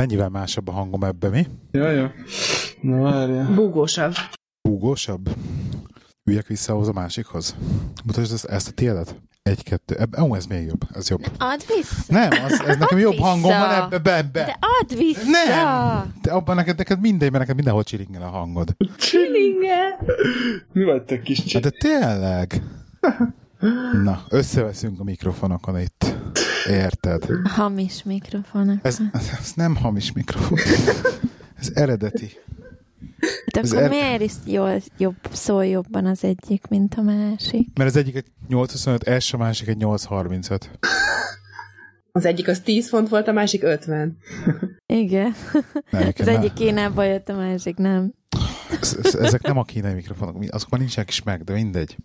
Mennyivel másabb a hangom ebbe, mi? Ja, ja. Na várja. Búgósabb. Húgósabb? Üljek vissza ahhoz a másikhoz. Mutasd ezt, ezt a tiédet. Egy, kettő. Ebbe, ó, ez még jobb. Ez jobb. Add vissza. Nem, az, ez nekem jobb vissza. hangom van ebbe, be, ebbe. De add vissza. Nem! Te abban neked, neked mindegy, mert neked mindenhol csiringel a hangod. Csilinge. Mi vagy te kis Hát csit? de tényleg. Na, összeveszünk a mikrofonokon itt. Érted? Hamis mikrofonok. Ez, ez nem hamis mikrofon. Ez eredeti. Hát akkor er- miért is jól, jobb, szól jobban az egyik, mint a másik? Mert az egyik egy 825 S, a másik egy 835. Az egyik az 10 font volt, a másik 50. Igen. Nem, Az ne- egyik Kínába jött, a másik nem. ez- ez- Ezek nem a kínai mikrofonok, mi- azok már nincsenek is meg, de mindegy.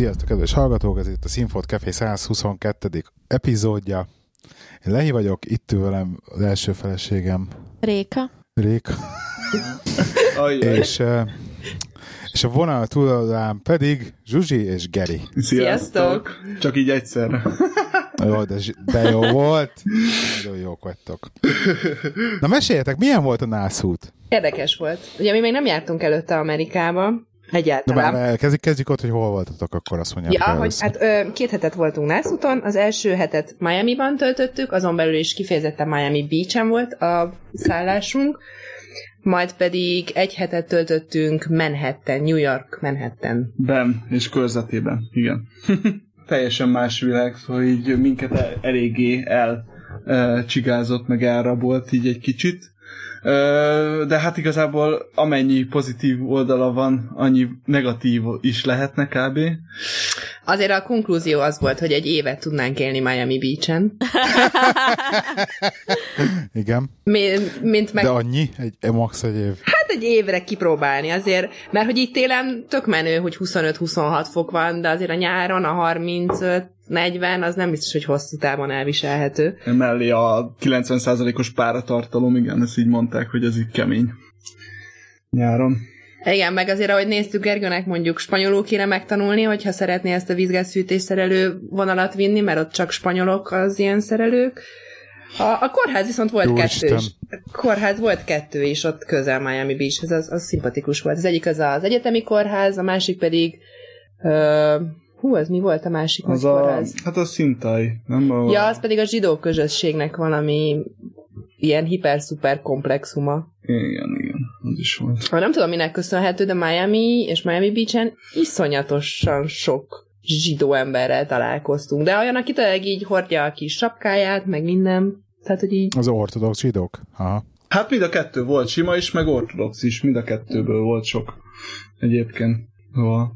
Sziasztok, kedves hallgatók! Ez itt a Sinfot Café 122. epizódja. Én Lehi vagyok, itt ül velem az első feleségem, Réka? Réka. És, eh, és a vonal túloldalán pedig Zsuzsi és Geri. Sziasztok! Csak így egyszerre. Jó, de, de jó volt. Nagyon jók vagytok. Na meséljetek, milyen volt a nászút? Érdekes volt. Ugye mi még nem jártunk előtte Amerikába. Na Egyáltalán. már kezdjük, kezdjük ott, hogy hol voltatok, akkor azt mondjátok Ja, hogy hát ö, két hetet voltunk Nászúton, az első hetet Miami-ban töltöttük, azon belül is kifejezetten Miami Beach-en volt a szállásunk, majd pedig egy hetet töltöttünk Manhattan, New York Manhattan. Ben és körzetében, igen. Teljesen más világ, szóval így minket el- eléggé el csigázott, meg elrabolt így egy kicsit. De hát igazából amennyi pozitív oldala van, annyi negatív is lehetne kb. Azért a konklúzió az volt, hogy egy évet tudnánk élni Miami Beach-en, Igen, Mi- mint meg de annyi? Egy, max egy év. Hát egy évre kipróbálni azért, mert hogy itt télen tök menő, hogy 25-26 fok van, de azért a nyáron a 35-40 az nem biztos, hogy hosszú távon elviselhető. Mellé a 90%-os páratartalom, igen, ezt így mondták, hogy ez így kemény. Nyáron. Igen, meg azért, ahogy néztük Gergőnek mondjuk spanyolul kéne megtanulni, hogyha szeretné ezt a vízgázfűtés szerelő vonalat vinni, mert ott csak spanyolok az ilyen szerelők. A, a kórház viszont volt Jó kettő Isten. is. A kórház volt kettő is ott közel Miami Beach, az, az szimpatikus volt. Az egyik az az egyetemi kórház, a másik pedig uh, hú, az mi volt a másik Az a, kórház? hát a szintai, nem? A, Ja, az pedig a zsidó közösségnek valami ilyen hiper-szuper komplexuma. Igen, igen, az is volt. Ha nem tudom, minek köszönhető, de Miami és Miami Beach-en iszonyatosan sok zsidó emberrel találkoztunk. De olyan, aki tényleg így hordja a kis sapkáját, meg minden. Tehát, hogy így... Az ortodox zsidók? Aha. Hát mind a kettő volt, sima is, meg ortodox is, mind a kettőből volt sok egyébként. Szóval,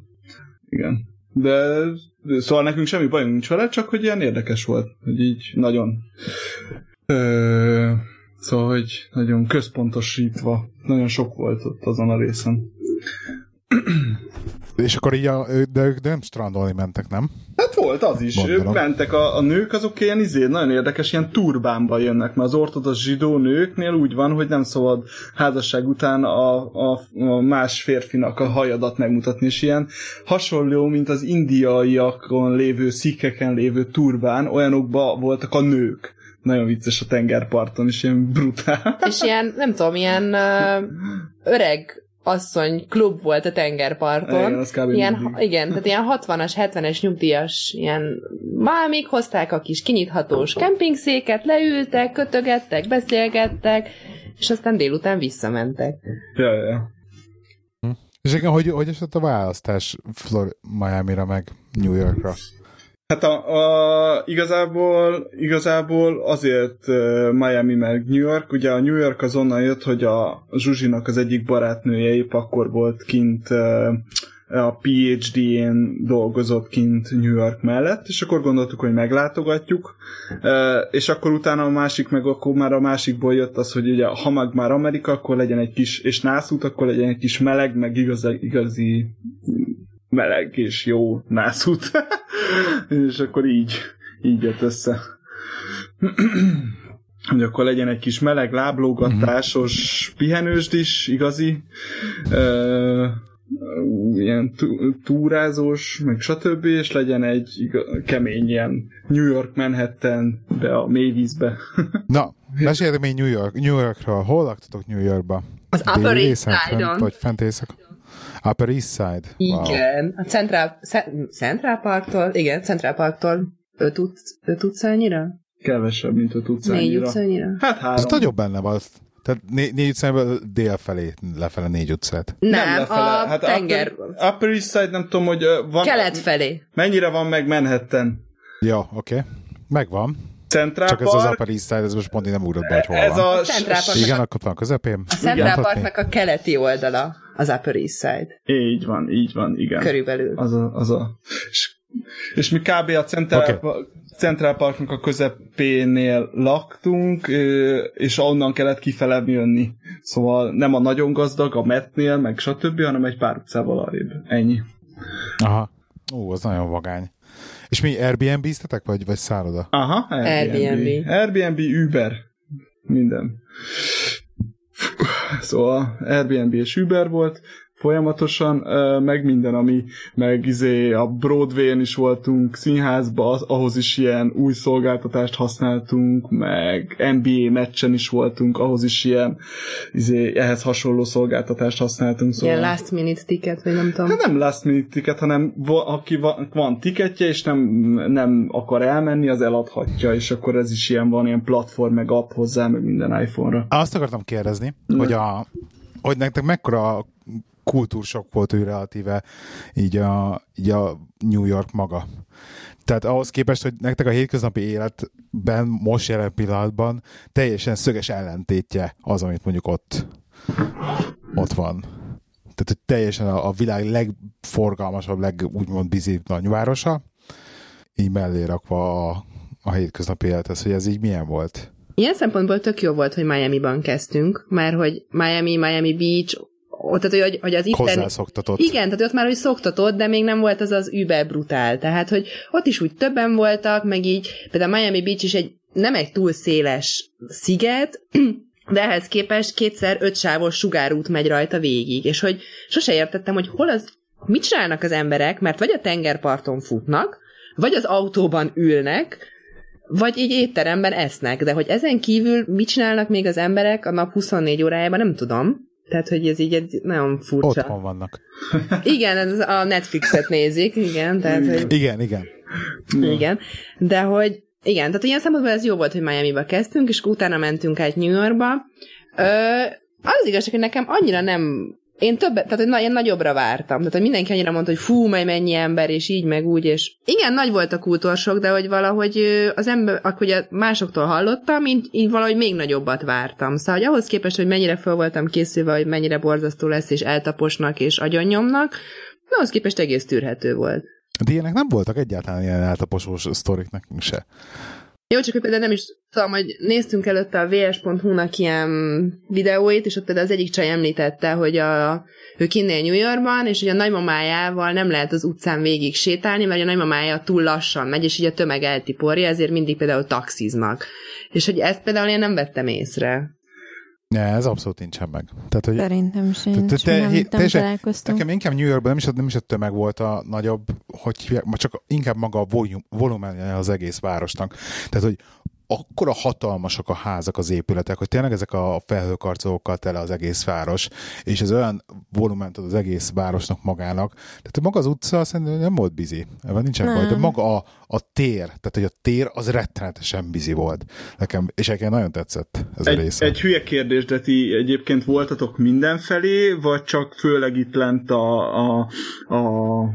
igen. De szóval nekünk semmi bajunk nincs vele, csak hogy ilyen érdekes volt, hogy így nagyon ö, szóval, hogy nagyon központosítva, nagyon sok volt ott azon a részen. És akkor így a, de ők nem strandolni mentek, nem? Hát volt az is. Gondolom. Ők mentek a, a nők, azok ilyen izé, nagyon érdekes, ilyen turbánba jönnek, mert az ortodox zsidó nőknél úgy van, hogy nem szabad házasság után a, a, a más férfinak a hajadat megmutatni, és ilyen hasonló, mint az indiaiakon lévő, szikkeken lévő turbán, olyanokba voltak a nők. Nagyon vicces a tengerparton, és ilyen brutál. És ilyen, nem tudom, ilyen öreg asszony klub volt a tengerparton. Igen, az kb. Ilyen, igen, tehát ilyen 60-as, 70-es nyugdíjas, ilyen mámik hozták a kis kinyithatós kempingszéket, leültek, kötögettek, beszélgettek, és aztán délután visszamentek. Ja, ja, ja. És igen, hogy, hogy esett a választás Flor- Miami-ra meg New Yorkra? Hát a, a, igazából, igazából azért Miami meg New York, ugye a New York az onnan jött, hogy a Zsuzsinak az egyik barátnője épp akkor volt kint a PhD-én dolgozott kint New York mellett, és akkor gondoltuk, hogy meglátogatjuk, és akkor utána a másik, meg akkor már a másikból jött az, hogy ugye ha meg már Amerika, akkor legyen egy kis, és nászút, akkor legyen egy kis meleg, meg igazi, igazi meleg és jó nászút. és akkor így, így jött össze. hogy akkor legyen egy kis meleg láblógatásos uh-huh. pihenősd is, igazi, ö, ilyen túrázós, meg stb., és legyen egy kemény ilyen New York Manhattan be a mélyvízbe. Na, meséljetek még New York, New Yorkról. Hol laktatok New Yorkba? Az Upper East Side-on. Vagy fent éjszak? Upper East Side? Igen. Wow. A Central, Central Parktól, igen, Central Parktól 5 utc, utcányira? Kevesebb, mint 5 utcányira. 4 utcányira? Hát három. Az nagyobb benne van. Tehát né- négy utcából dél felé, lefele négy utcát. Nem, nem lefele. a hát tenger. Upper, upper East Side, nem tudom, hogy van... Kelet felé. Mennyire van meg Manhattan? Ja, oké. Okay. Megvan. Central Csak Park. ez az Upper East Side, ez most pont nem ugrott be, hogy hol ez van. A, a Central Park Igen, akkor van közepén. A Central Parknak a keleti oldala az Upper East Side. Így van, így van, igen. Körülbelül. Az a, az a... És, és mi kb. a Central, okay. Central Parknak a közepénél laktunk, és onnan kellett kifele jönni. Szóval nem a nagyon gazdag, a Metnél, meg stb., hanem egy pár utcával arrébb. Ennyi. Aha. Ó, az nagyon vagány. És mi Airbnb-ztetek, vagy, vagy szálloda? Aha, Airbnb. Airbnb, Airbnb Uber. Minden. Szóval Airbnb és Uber volt, folyamatosan, meg minden, ami, meg izé a Broadway-en is voltunk, színházba, ahhoz is ilyen új szolgáltatást használtunk, meg NBA meccsen is voltunk, ahhoz is ilyen izé, ehhez hasonló szolgáltatást használtunk. Szóval... Ilyen last minute ticket, vagy nem tudom. Hát nem last minute ticket, hanem aki van, van tiketje, és nem, nem akar elmenni, az eladhatja, és akkor ez is ilyen van, ilyen platform, meg app hozzá, meg minden iPhone-ra. Azt akartam kérdezni, ne. hogy a hogy nektek mekkora kultúrsok volt ő relatíve így a, így a New York maga. Tehát ahhoz képest, hogy nektek a hétköznapi életben most jelen pillanatban teljesen szöges ellentétje az, amit mondjuk ott, ott van. Tehát, hogy teljesen a, a világ legforgalmasabb, leg úgymond busy nagyvárosa, így mellé rakva a, a hétköznapi élethez, hogy ez így milyen volt? Ilyen szempontból tök jó volt, hogy Miami-ban kezdtünk, mert hogy Miami, Miami Beach, ott, tehát, hogy, hogy az itten... szoktatott. Igen, tehát ott már hogy szoktatott, de még nem volt az az über brutál. Tehát, hogy ott is úgy többen voltak, meg így, például Miami Beach is egy nem egy túl széles sziget, de ehhez képest kétszer ötsávos sugárút megy rajta végig, és hogy sose értettem, hogy hol az, mit csinálnak az emberek, mert vagy a tengerparton futnak, vagy az autóban ülnek, vagy így étteremben esznek, de hogy ezen kívül mit csinálnak még az emberek a nap 24 órájában, nem tudom. Tehát, hogy ez így egy nagyon furcsa. Otthon vannak. Igen, ez a Netflixet nézik, igen. Tehát, hogy... Igen, igen. Igen, de hogy igen, tehát ilyen szempontból ez jó volt, hogy Miami-ba kezdtünk, és utána mentünk át New Yorkba. Ö, az igazság, hogy nekem annyira nem én több, tehát hogy én nagyobbra vártam. Tehát, hogy mindenki annyira mondta, hogy fú, mely mennyi ember, és így, meg úgy, és igen, nagy volt a kultúrsok, de hogy valahogy az ember, akkor másoktól hallottam, mint így valahogy még nagyobbat vártam. Szóval, hogy ahhoz képest, hogy mennyire fel voltam készülve, hogy mennyire borzasztó lesz, és eltaposnak, és agyonnyomnak, ahhoz képest egész tűrhető volt. De ilyenek nem voltak egyáltalán ilyen eltaposós sztorik nekünk se. Jó, csak például nem is tudom, hogy néztünk előtte a vs.hu-nak ilyen videóit, és ott például az egyik csaj említette, hogy a, ő kinnél New Yorkban, és hogy a nagymamájával nem lehet az utcán végig sétálni, mert a nagymamája túl lassan megy, és így a tömeg eltiporja, ezért mindig például taxiznak. És hogy ezt például én nem vettem észre. Ne, ez abszolút nincsen meg. Tehát, hogy, Szerintem sincs, te, te, nem, nem találkoztunk. Nekem inkább New Yorkban nem is, nem is a tömeg volt a nagyobb, hogy csak inkább maga a volumenje az egész városnak. Tehát, hogy akkora hatalmasak a házak, az épületek, hogy tényleg ezek a felhőkarcolókkal tele az egész város, és ez olyan volument ad az egész városnak magának. Tehát maga az utca szerintem nem volt bizi, ebben nincsen baj, de maga a, a tér, tehát hogy a tér az rettenetesen bizi volt. Nekem, és nekem nagyon tetszett ez egy, a része. Egy hülye kérdés, de ti egyébként voltatok mindenfelé, vagy csak főleg itt lent a, a, a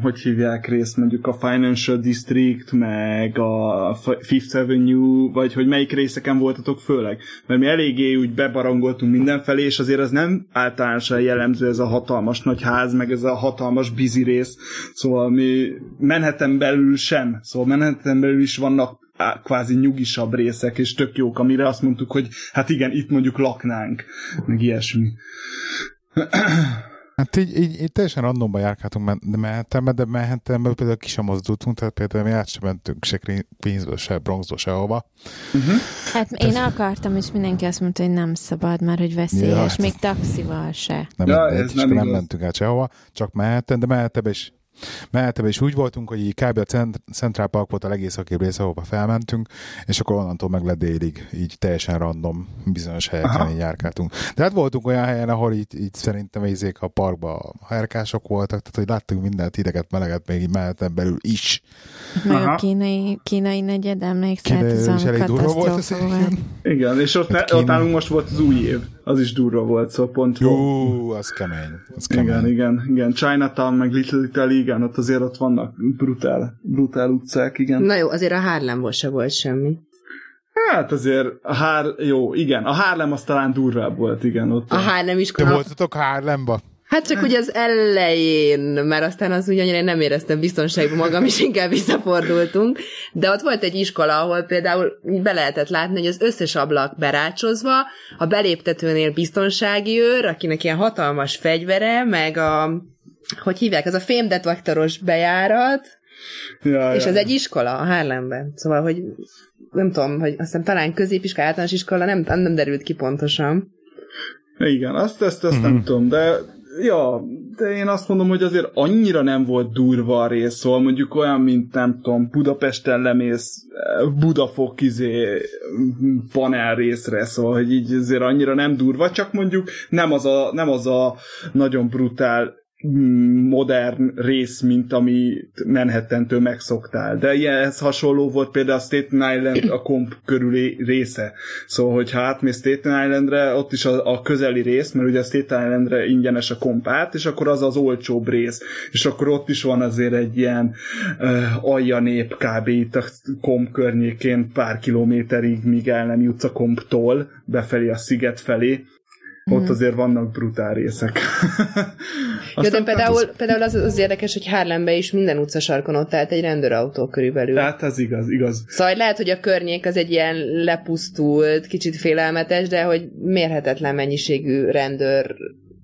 hogy hívják részt, mondjuk a Financial District, meg a Fifth Avenue, vagy hogy melyik részeken voltatok főleg? Mert mi eléggé úgy bebarangoltunk mindenfelé, és azért ez nem általánosan jellemző ez a hatalmas nagy ház, meg ez a hatalmas bizi rész. Szóval mi menhetem belül sem. Szóval menhetem belül is vannak kvázi nyugisabb részek, és tök jók, amire azt mondtuk, hogy hát igen, itt mondjuk laknánk, meg ilyesmi. Hát így, így, így teljesen randomban járkáltunk men- de de mehetem, például ki sem mozdultunk, tehát például mi át sem mentünk se Queensből, se Bronxból, sehova. Uh-huh. Hát én akartam, és mindenki azt mondta, hogy nem szabad, mert hogy veszélyes, Ja, hát- még taxival se. Nem, Ja, ez nem nem, mentünk át sehova, csak mehettem, de mehettem, és mehettem, és úgy voltunk, hogy így kb. a Cent- Central Park volt a legészakibb része, ahova felmentünk, és akkor onnantól meg le délig, így teljesen random bizonyos helyeken Aha. így járkáltunk. De hát voltunk olyan helyen, ahol így, így szerintem izék a parkba herkások voltak, tehát hogy láttunk mindent, hideget, meleget, még így mehetem belül is. Meg Aha. a kínai, kínai negyed, emlékszel, Kínai ez is a elég durva volt az katasztrófa volt. igen. És ott, Hát ne, ott nálunk most volt az új év. Az is durva volt, szóval pont Jó, az kemény. Az kemény. Igen, igen, igen. Chinatown, meg Little Italy, igen, ott azért ott vannak brutál, brutál utcák, igen. Na jó, azért a Harlemból se volt semmi. Hát azért a Hár, jó, igen, a Harlem az talán durvább volt, igen, ott. A Harlem Te iskola... voltatok Harlemba? Hát csak ugye az elején, mert aztán az úgy annyira nem éreztem biztonságban magam, és inkább visszafordultunk. De ott volt egy iskola, ahol például be lehetett látni, hogy az összes ablak berácsozva, a beléptetőnél biztonsági őr, akinek ilyen hatalmas fegyvere, meg a, hogy hívják, ez a fémdetektoros bejárat, ja, és ja. ez egy iskola a Harlemben. Szóval, hogy nem tudom, hogy aztán talán középiskola, általános iskola, nem, nem derült ki pontosan. Igen, azt, ezt, ezt Mhm. nem tudom, de ja, de én azt mondom, hogy azért annyira nem volt durva a rész, szóval mondjuk olyan, mint nem tudom, Budapesten lemész eh, Budafok izé panel részre, szóval, hogy így azért annyira nem durva, csak mondjuk nem az a, nem az a nagyon brutál modern rész, mint ami Manhattantől megszoktál. De ilyenhez hasonló volt például a Staten Island a komp körüli része. Szóval, hogyha átmész Staten Islandre, ott is a, a közeli rész, mert ugye a Staten Islandre ingyenes a komp át, és akkor az az olcsóbb rész. És akkor ott is van azért egy ilyen uh, alja nép kb. itt a komp környékén pár kilométerig, míg el nem jutsz a komptól, befelé a sziget felé. Ott azért vannak brutál részek. Jó, de Aztán- például, például az, az érdekes, hogy Harlembe is minden utcasarkon ott állt egy rendőrautó körülbelül. Hát ez igaz, igaz. Szóval lehet, hogy a környék az egy ilyen lepusztult, kicsit félelmetes, de hogy mérhetetlen mennyiségű rendőr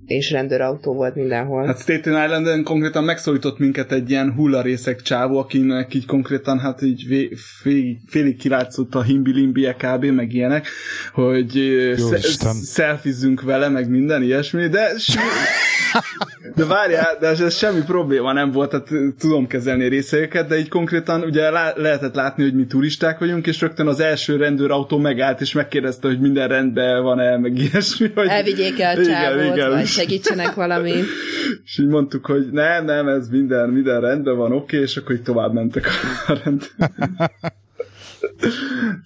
és rendőrautó volt mindenhol. Hát Staten Islanden konkrétan megszólított minket egy ilyen hullarészek csávó, akinek így konkrétan hát így vé, félig, félig kilátszott a himbi kb. meg ilyenek, hogy szelfizzünk vele, meg minden ilyesmi, de de várjál, de ez, semmi probléma nem volt, tehát tudom kezelni a részeket, de így konkrétan ugye lá- lehetett látni, hogy mi turisták vagyunk, és rögtön az első rendőrautó megállt, és megkérdezte, hogy minden rendben van-e, meg ilyesmi. Hogy... Elvigyék el a Igen, csávót, igen. vagy segítsenek valami. És így mondtuk, hogy nem, nem, ez minden, minden rendben van, oké, és akkor így tovább mentek a rend.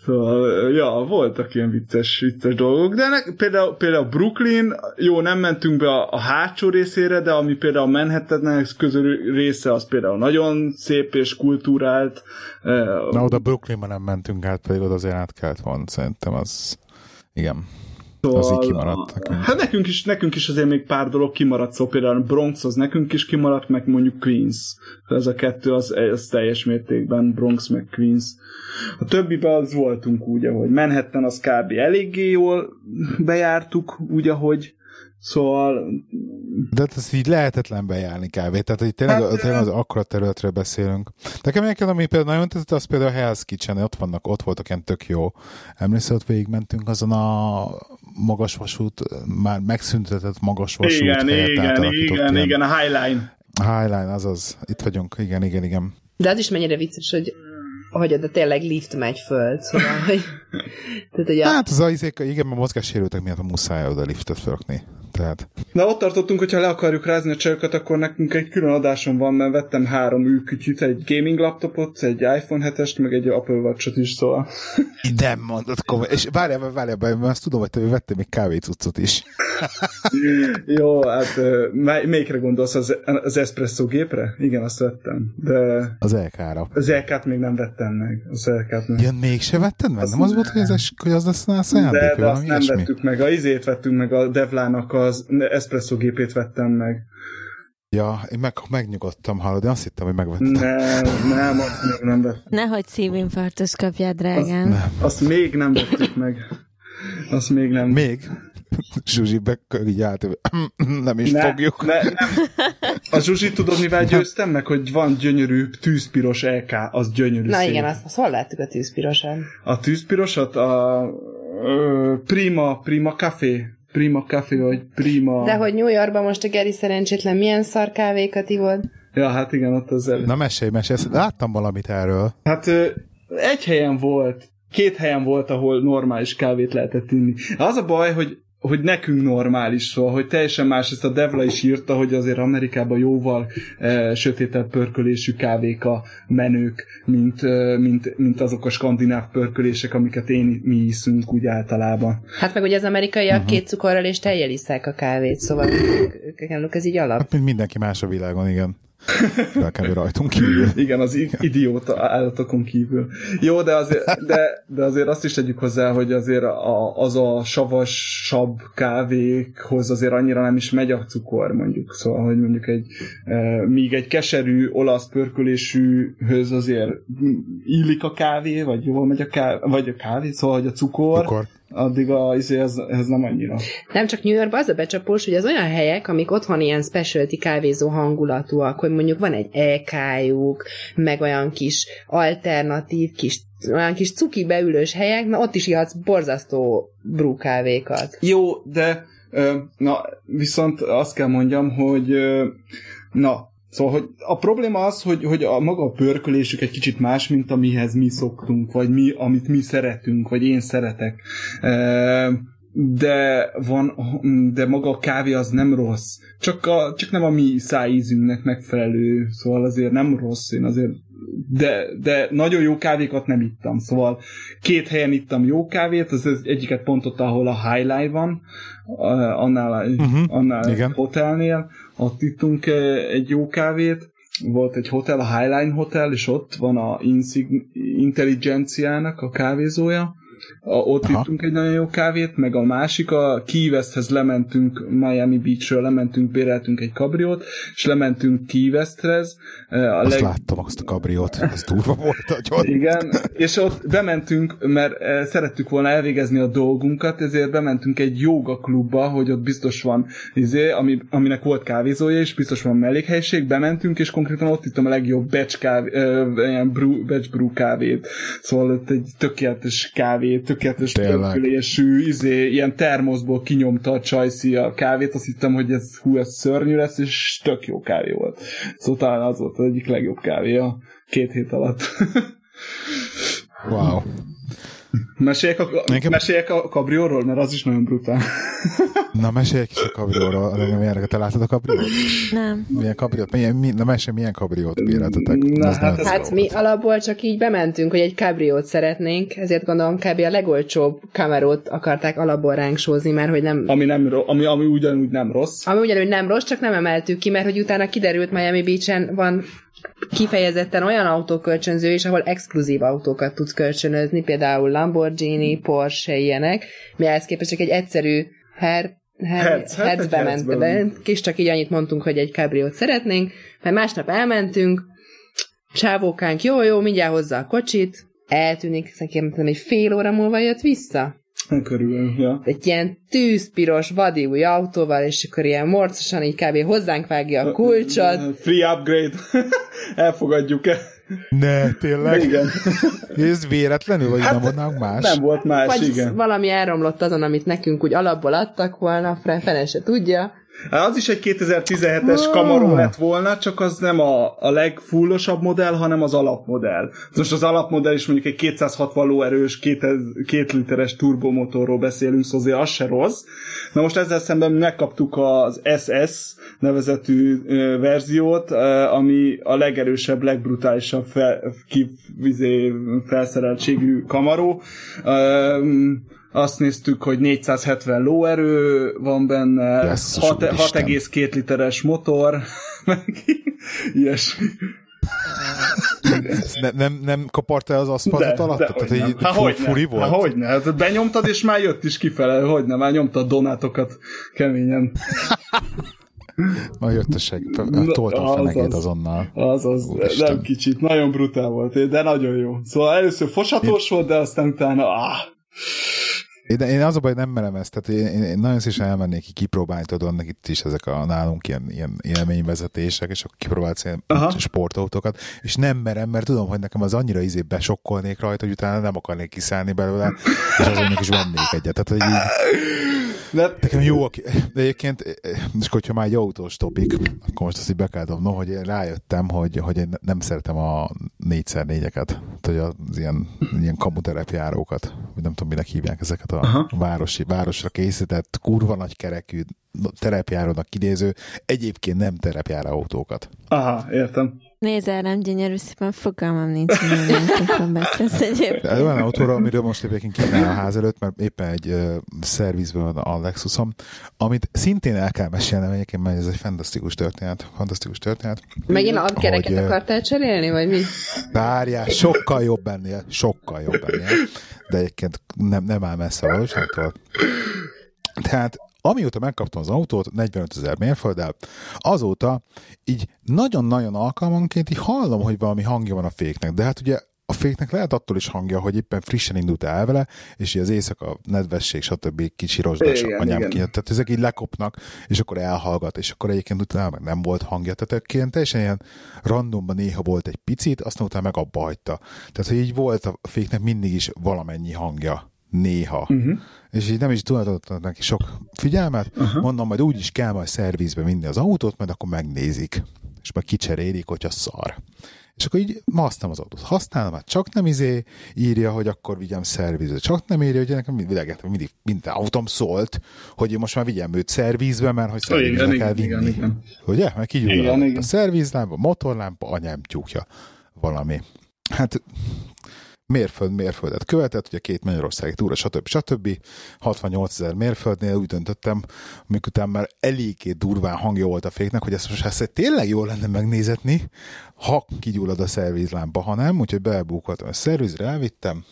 Szóval, ja, voltak ilyen vicces, vicces dolgok, de ne, például, például Brooklyn, jó, nem mentünk be a, a hátsó részére, de ami például Manhattan közül része, az például nagyon szép és kultúrált. Eh, Na, oda Brooklynban nem mentünk át, pedig oda azért át kellett volna, szerintem az... Igen. Az így kimaradt nekünk. Hát nekünk is, nekünk is azért még pár dolog kimaradt, szóval például Bronx az nekünk is kimaradt, meg mondjuk Queens. Ez a kettő az, az teljes mértékben Bronx meg Queens. A többiben az voltunk úgy, ahogy Manhattan az kb. eléggé jól bejártuk, úgy, ahogy Szóval De hát ez így lehetetlen bejárni kávé. Tehát, hogy tényleg, Hát, tényleg az akkora területről beszélünk. Nekem egyébként, ami például nagyon tetszett, az például a Hell's Kitchen, ott vannak, ott voltak ilyen tök jó. Emlékszel, ott végigmentünk azon a magas vasút, már megszüntetett magas vasút igen, helyett igen, igen, ilyen- igen, a Highline. Highline, azaz. Itt vagyunk, igen, igen, igen. De az is mennyire vicces, hogy hogy oda tényleg lift megy föl, szóval, hogy, tehát, hogy a, Hát az a, igen, a mozgássérültek miatt a muszáj oda liftet fölrakni. Tehát, Na ott tartottunk, hogyha le akarjuk rázni a csajokat, akkor nekünk egy külön adásom van, mert vettem három űkütyűt, egy gaming laptopot, egy iPhone 7-est, meg egy Apple Watch-ot is, szóval. de mondod komoly. És várjál, várjál, mert azt tudom, hogy te vettél még kávécuccot is. Jó, hát melyikre gondolsz? Az, az espresso gépre? Igen, azt vettem. De Az LK-ra. az LK-t még nem vettem meg. Az LK-t nem. Ja, mégse vetted meg? Azt Nem az volt, hogy, ez es, hogy az lesz a de, szándék, de vagy azt nem ilyesmi? vettük meg. A izét vettünk meg, a Devlának az espresso gépét vettem meg. Ja, én meg, megnyugodtam, hallod, én azt hittem, hogy megvettem. Nem, nem, azt még nem vettük. Nehogy szívinfarktus kapjál, drágám. Nem. Azt még nem vettük meg. Azt még nem. Még? Zsuzsi be, így állt, nem is Ne, fogjuk. Ne, nem. A Zsuzsi tudod, mivel győztem meg, hogy van gyönyörű tűzpiros LK, az gyönyörű Na szép. igen, azt, azt hol láttuk a tűzpirosan? A tűzpirosat a ö, Prima, Prima Café, Prima Café, vagy Prima... De hogy New Yorkban most a Geri szerencsétlen milyen szar kávékat ivod? Ja, hát igen, ott az elő. Na mesélj, mesélj, láttam valamit erről. Hát egy helyen volt, két helyen volt, ahol normális kávét lehetett inni. Az a baj, hogy hogy nekünk normális, szóval, hogy teljesen más, ezt a Devla is írta, hogy azért Amerikában jóval e, sötétebb pörkölésű kávék a menők, mint, e, mint, mint azok a skandináv pörkölések, amiket én, mi iszünk úgy általában. Hát meg ugye az amerikaiak uh-huh. két cukorral és tejjel isszák a kávét, szóval ők, ők, ők, ez így alap. Hát, mint mindenki más a világon, igen. Felkelő rajtunk kívül. Igen, az idióta állatokon kívül. Jó, de azért, de, de azért azt is tegyük hozzá, hogy azért a, az a savasabb kávékhoz azért annyira nem is megy a cukor, mondjuk. Szóval, hogy mondjuk egy, e, míg egy keserű olasz pörkölésűhöz azért illik a kávé, vagy jól megy a kávé, vagy a kávé, szóval, hogy a cukor, Cukor. Addig a, izé, ez, ez nem annyira. Nem csak New Yorkban az a becsapós, hogy az olyan helyek, amik otthon ilyen specialty kávézó hangulatúak, hogy mondjuk van egy EK-juk, meg olyan kis alternatív, kis olyan kis cuki beülős helyek, na ott is ihatsz borzasztó brúkávékat. Jó, de na, viszont azt kell mondjam, hogy na, Szóval, hogy a probléma az, hogy, hogy a maga a pörkölésük egy kicsit más, mint amihez mi szoktunk, vagy mi, amit mi szeretünk, vagy én szeretek. De van, de maga a kávé az nem rossz. Csak, a, csak nem a mi szájízünknek megfelelő, szóval azért nem rossz, én azért de, de nagyon jó kávékat nem ittam, szóval két helyen ittam jó kávét, az az egyiket pont ott, ahol a Highlight van, annál, uh-huh, annál igen. hotelnél, ott ittunk egy jó kávét, volt egy hotel, a Highline Hotel, és ott van a Intelligenciának a kávézója, a, ott Aha. ittunk egy nagyon jó kávét, meg a másik, a Key Westhez lementünk, Miami Beachről lementünk, béreltünk egy kabriót, és lementünk Key Westhez. A azt leg... láttam, azt a kabriót, ez durva volt agyon. Igen, és ott bementünk, mert szerettük volna elvégezni a dolgunkat, ezért bementünk egy joga klubba, hogy ott biztos van, izé, ami, aminek volt kávézója, és biztos van mellékhelyiség, bementünk, és konkrétan ott ittam a legjobb batch, kávé, ilyen brew, batch brew kávét, szóval ott egy tökéletes kávé, tökéletes pörkölésű, izé, ilyen termoszból kinyomta a csajszi a kávét, azt hittem, hogy ez hú, ez szörnyű lesz, és tök jó kávé volt. Szóval talán az volt az egyik legjobb kávé a két hét alatt. wow. Meséljek a, Nekem... meséljek a kabrióról, mert az is nagyon brutál. Na, mesélj is a kabrióról. Milyen, te látod a kabriót? Nem. Milyen kabriót? Milyen, mi, na, mesélj, milyen kabriót béreltetek? Na, hát, hát mi alapból csak így bementünk, hogy egy kabriót szeretnénk, ezért gondolom kb. a legolcsóbb kamerót akarták alapból ránk sózni, mert hogy nem... Ami, nem, ami, ami ugyanúgy nem rossz. Ami ugyanúgy nem rossz, csak nem emeltük ki, mert hogy utána kiderült Miami Beach-en van kifejezetten olyan autókölcsönző is, ahol exkluzív autókat tudsz kölcsönözni, például Lamborghini, Porsche, ilyenek, mi ehhez képest csak egy egyszerű her, her, Herz, hát hercbe egy ment be, és csak így annyit mondtunk, hogy egy kabriót szeretnénk, mert másnap elmentünk, csávókánk, jó, jó, mindjárt hozza a kocsit, eltűnik, szerintem egy fél óra múlva jött vissza. Körülbelül, ja. Egy ilyen tűzpiros, vadi új autóval, és akkor ilyen morcosan így kb. hozzánk vágja a kulcsot. Free upgrade. Elfogadjuk-e? Ne, tényleg? Igen. Ez véletlenül, vagy hát, nem adnánk más? Nem volt más, Vagy igen. valami elromlott azon, amit nekünk úgy alapból adtak volna, fene se tudja. Hát az is egy 2017-es Ah. kamaró lett volna, csak az nem a, a legfullosabb modell, hanem az alapmodell. Most az alapmodell is mondjuk egy 260 lóerős, 2 literes turbomotorról beszélünk, szóval azért az se rossz. Na most ezzel szemben megkaptuk az SS nevezetű ö, verziót, ö, ami a legerősebb, legbrutálisabb fel, ki, vizé, felszereltségű kamaró. Ö, azt néztük, hogy 470 lóerő van benne, Jesszus, 6 Úristen. 6,2 literes motor, meg ilyesmi. Ne, nem, nem kaparta az aszfaltot alatt? Tehát, hogy hogy nem. így Hát furi volt? Hát hogyne, hát benyomtad, és már jött is kifele, hogyne, már nyomtad donátokat keményen. Majd jött a seg, tolta a fenekét az. azonnal. Az, az, nem kicsit, nagyon brutál volt, de nagyon jó. Szóval először fosatós volt, de aztán utána, áh, De én az a baj, nem merem ezt, tehát én, én nagyon szívesen elmennék ki kipróbálni, tudod, annak itt is ezek a nálunk ilyen, ilyen élményvezetések, és akkor kipróbálsz ilyen Aha. sportautókat, és nem merem, mert tudom, hogy nekem az annyira izé besokkolnék rajta, hogy utána nem akarnék kiszállni belőle, és azonnak is vennék egyet. Tehát, hogy így, De, Nekem jó, de egyébként, és akkor, hogyha már egy autós topik, akkor most azt így be kell dobnom, hogy én rájöttem, hogy, hogy én nem szeretem a 4x4-eket, tehát hogy az ilyen, ilyen kamuterepjárókat, vagy nem tudom, minek hívják ezeket a Aha. városi, városra készített, kurva nagy kerekű terepjárónak idéző, egyébként nem terepjáró autókat. aha, értem. Nézzel, nem gyönyörű szépen, fogalmam nincs, hogy milyen beszélsz egyébként. De olyan autóra, amiről most egyébként kínál a ház előtt, mert éppen egy uh, szervizben van a Lexusom, amit szintén el kell mesélnem egyébként, mert ez egy fantasztikus történet. Fantasztikus történet. Megint a kereket Hogy, akartál cserélni, vagy mi? Várjál, sokkal jobb ennél, sokkal jobb ennél, de egyébként nem, nem áll messze a valóságtól. Tehát amióta megkaptam az autót, 45 ezer mérfölddel, azóta így nagyon-nagyon alkalmanként így hallom, hogy valami hangja van a féknek, de hát ugye a féknek lehet attól is hangja, hogy éppen frissen indult el vele, és így az éjszaka nedvesség, stb. kicsi rozsdás anyám ki. Tehát ezek így lekopnak, és akkor elhallgat, és akkor egyébként utána meg nem volt hangja. Tehát ilyen teljesen ilyen randomban néha volt egy picit, aztán utána meg abba hagyta. Tehát, hogy így volt a féknek mindig is valamennyi hangja. Néha. Uh-huh. És így nem is tulajdonítottak neki sok figyelmet. Uh-huh. Mondom, majd úgy is kell majd szervizbe vinni az autót, majd akkor megnézik. És majd kicserélik, hogyha szar. És akkor így ma használom az autót. Használom, hát csak nem izé írja, hogy akkor vigyem szervizbe. Csak nem írja, hogy nekem mindig, mindig minden autóm szólt, hogy én most már vigyem őt szervizbe, mert hogy szervizbe igen, kell igen, vinni. igen, igen. Ugye? Igen, igen. A szervizlámpa, motorlámpa, anyám tyúkja. Valami. Hát mérföld mérföldet követett, ugye két Magyarországi túra, stb. stb. 68 ezer mérföldnél úgy döntöttem, mikután már eléggé durván hangja volt a féknek, hogy ezt most ezt tényleg jól lenne megnézetni, ha kigyullad a szervizlámpa, ha nem, úgyhogy belebúkoltam a szervizre, elvittem,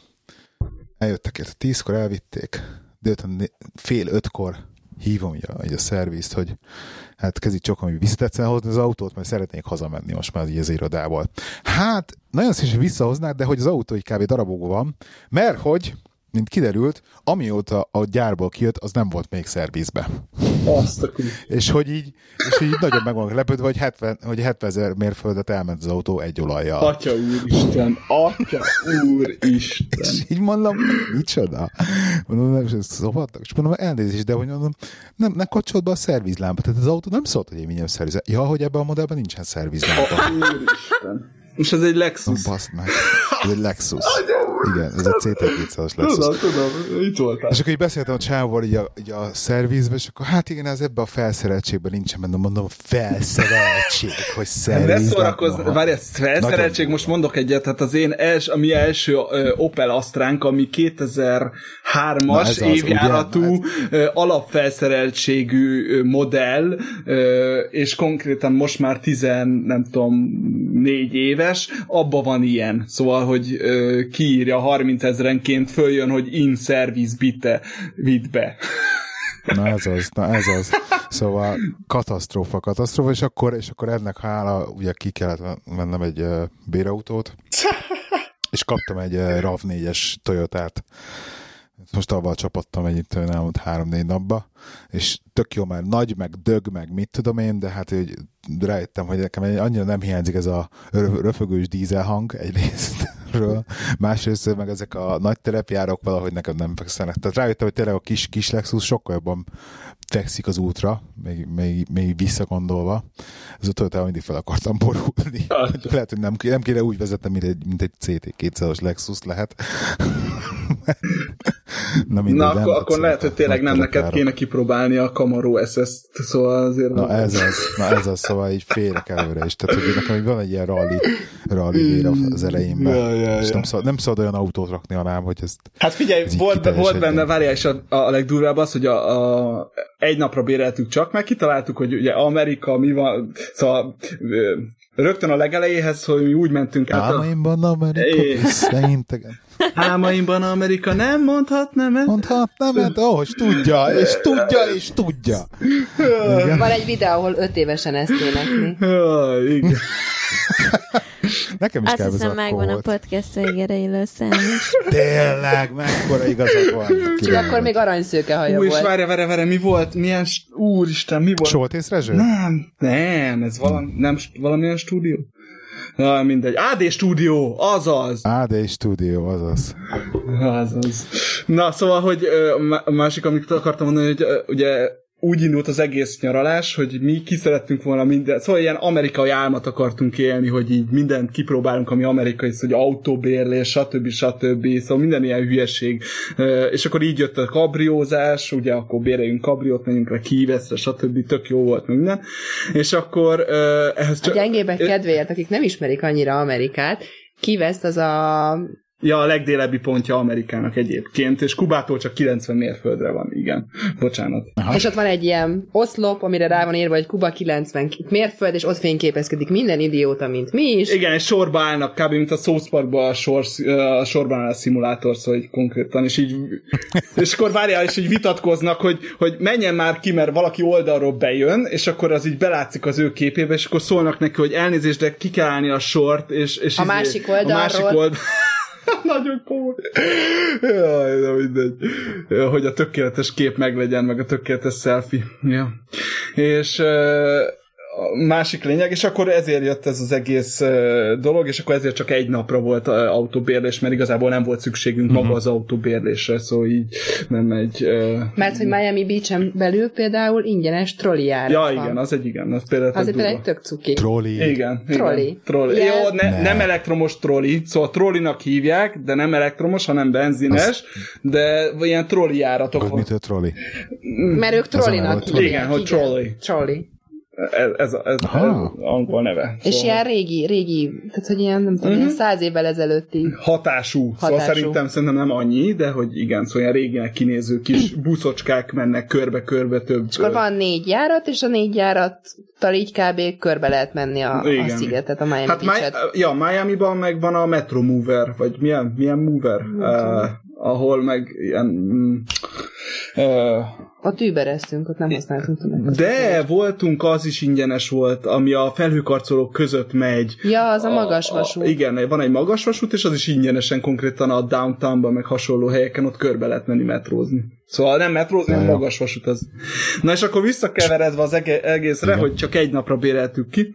eljöttek érte tízkor, elvitték, délután fél ötkor hívom így a, így a szervizt, hogy hát kezdj csak, hogy visszatetsz hozni az autót, mert szeretnék hazamenni most már így az irodából. Hát, nagyon szívesen visszahoznák, de hogy az autó egy kb. darabokban van, mert hogy, mint kiderült, amióta a gyárból kijött, az nem volt még szervizbe. Azt a. És hogy így, és így nagyon meg vannak lepődve, hogy 70, hogy 70 ezer mérföldet elment az autó egy olajjal. Atya úristen, atya úristen. És így mondom, micsoda? Mondom, nem, és ezt. És mondom, elnézést, de hogy mondom, nem, ne kapcsolt be a szervizlámpa. Tehát az autó nem szólt, hogy én vigyem szerviz. Ja, hogy ebben a modellben nincsen szervizlámpa. Úristen. Most ez egy Lexus. Baszd meg. Ez egy Lexus. Igen, ez egy CT200-as Lexus. Tudom, tudom, itt voltál. És akkor így beszéltem a csávóval így a, így a szervizbe, és akkor hát igen, ez ebben a felszereltségben nincsen benne, mondom, felszereltség, hogy Ne szerviz. szórakozz, várj, ez felszereltség, Nagyon most mondok egyet, hát az én els, a mi első ö, Opel Astránk, ami Na, ez 2003-as az, évjáratú ugye? ö, alapfelszereltségű ö, modell, ö, és konkrétan most már 10, nem tudom, 4 éves, abba van ilyen. Szóval, hogy ö, kiírja 30 ezerenként, följön, hogy in service bitte, vidd be. Na ez az, na ez az. Szóval katasztrófa, katasztrófa, és akkor, és akkor ennek hála, ugye ki kellett vennem egy uh, bérautót, és kaptam egy uh, RAV4-es Toyotát. Most avval csapattam együtt olyan elmúlt három-négy napba, és tök jó, mert nagy, meg dög, meg mit tudom én, de hát hogy rájöttem, hogy nekem annyira nem hiányzik ez a rö- röfögős dízelhang egyrésztről, másrészt meg ezek a nagy terepjárok valahogy nekem nem fekszenek. Tehát rájöttem, hogy tényleg a kis, kis Lexus sokkal jobban fekszik az útra, még, még, még visszagondolva. Ez a Toyota mindig fel akartam borulni. Lehet, hogy nem, nem kéne úgy vezetnem, mint egy, mint egy CT200-as Lexus lehet. Na, mindegy, Na, akkor, akkor lehet, hogy a tényleg nem neked terepjárok. kéne kipróbálni a Camaro SS-t, szóval azért... Na ez az, na ez az, szóval így félek előre is. Tehát, hogy nekem így van egy ilyen rally, rally vér az elejénben. Ja, ja, és ja. nem szabad, nem szabad olyan autót rakni alám, hogy ezt Hát figyelj, Ez volt, volt benne, várjál, és a, a legdurvább az, hogy a, a, egy napra béreltük csak, meg kitaláltuk, hogy ugye Amerika, mi van, szóval rögtön a legelejéhez, hogy mi úgy mentünk át a álmaimban Amerika É. visszaintegen. álmaimban Amerika nem mondhat, nem -e? Mondhat, nem, mert ó, és tudja, és tudja, és tudja. Igen. Van egy videó, ahol öt évesen ezt énekli. Igen. Nekem is Azt kell hiszem megvan a podcast végére illő szám is. Tényleg, mekkora igazad van. Csak akkor még aranyszőke haja Ú, és volt. várja, várja, várja, mi volt? Milyen, st- úristen, mi volt? Soltész Rezső? Nem, nem, ez valami, nem, valamilyen stúdió? Na, mindegy. AD stúdió, azaz. AD Studio, azaz. Azaz. Na, szóval, hogy a másik, amit akartam mondani, hogy ugye úgy indult az egész nyaralás, hogy mi ki szerettünk volna minden, szóval ilyen amerikai álmat akartunk élni, hogy így mindent kipróbálunk, ami amerikai, szóval, hogy autóbérlés, stb. stb. Szóval minden ilyen hülyeség. És akkor így jött a kabriózás, ugye akkor béreljünk kabriót, menjünk le kíveszre, stb. Tök jó volt minden. És akkor ehhez A csak... gyengébbek kedvéért, akik nem ismerik annyira Amerikát, kiveszt az a... Ja, a legdélebbi pontja Amerikának egyébként, és Kubától csak 90 mérföldre van, igen. Bocsánat. Aha. És ott van egy ilyen oszlop, amire rá van írva, hogy Kuba 90 mérföld, és ott fényképezkedik minden idióta, mint mi is. Igen, és sorba állnak, kb. mint a South Parkban a, sor, a sorban áll a szimulátor, szóval konkrétan, és így, és akkor várjál, és így vitatkoznak, hogy, hogy menjen már ki, mert valaki oldalról bejön, és akkor az így belátszik az ő képébe, és akkor szólnak neki, hogy elnézést, de ki kell állni a sort, és, és A izé- másik A oldalról. másik oldal... Nagyon komoly. Jaj, de mindegy. Hogy a tökéletes kép meglegyen, meg a tökéletes selfie. Ja. És a másik lényeg, és akkor ezért jött ez az egész dolog, és akkor ezért csak egy napra volt autóbérlés, mert igazából nem volt szükségünk maga az autóbérlésre, szóval így nem egy... Uh, Mert hogy Miami Beach-en belül például ingyenes trolli járat ja, van. igen, az egy igen, az például Az például egy durva. tök cuki. Trolli. Igen. Trolli. Igen. Trolli. Ilyen- Jó, ne, Ne. nem elektromos trolli, szóval trollinak hívják, de nem elektromos, hanem benzines, de ilyen trolli járatok Az van. mitől trolli? Mert ők trollinak volt. hívják. Igen, hogy trolley. Trolley. Ez, ez, ez, ez angol neve. És Szóval ilyen régi, régi, tehát hogy ilyen, nem tudom, ilyen száz évvel ezelőtti. hatású. Szóval Hatású. szerintem, szerintem nem annyi, de hogy igen, szóval ilyen réginek kinéző kis buszocskák mennek körbe-körbe több. És akkor van négy járat, és a négy járattal így kb. körbe lehet menni a, a Igen. szigetet, a Miami Hát Mi- Beach-et. ja, Miami-ban meg van a Metro Mover, vagy milyen, milyen Mover, uh, ahol meg ilyen... Uh, Ott übereztünk, ott nem használtunk tömeget. de voltunk, az is ingyenes volt, ami a felhőkarcolók között megy. Ja, az a magas vasút. A, igen, van egy magas vasút, és az is ingyenesen konkrétan a downtownban, meg hasonló helyeken ott körbe lehet menni metrózni. Szóval nem metrózni, hanem magas vasút az. Na és akkor visszakeveredve az egészre, Igen. hogy csak egy napra béreltük ki,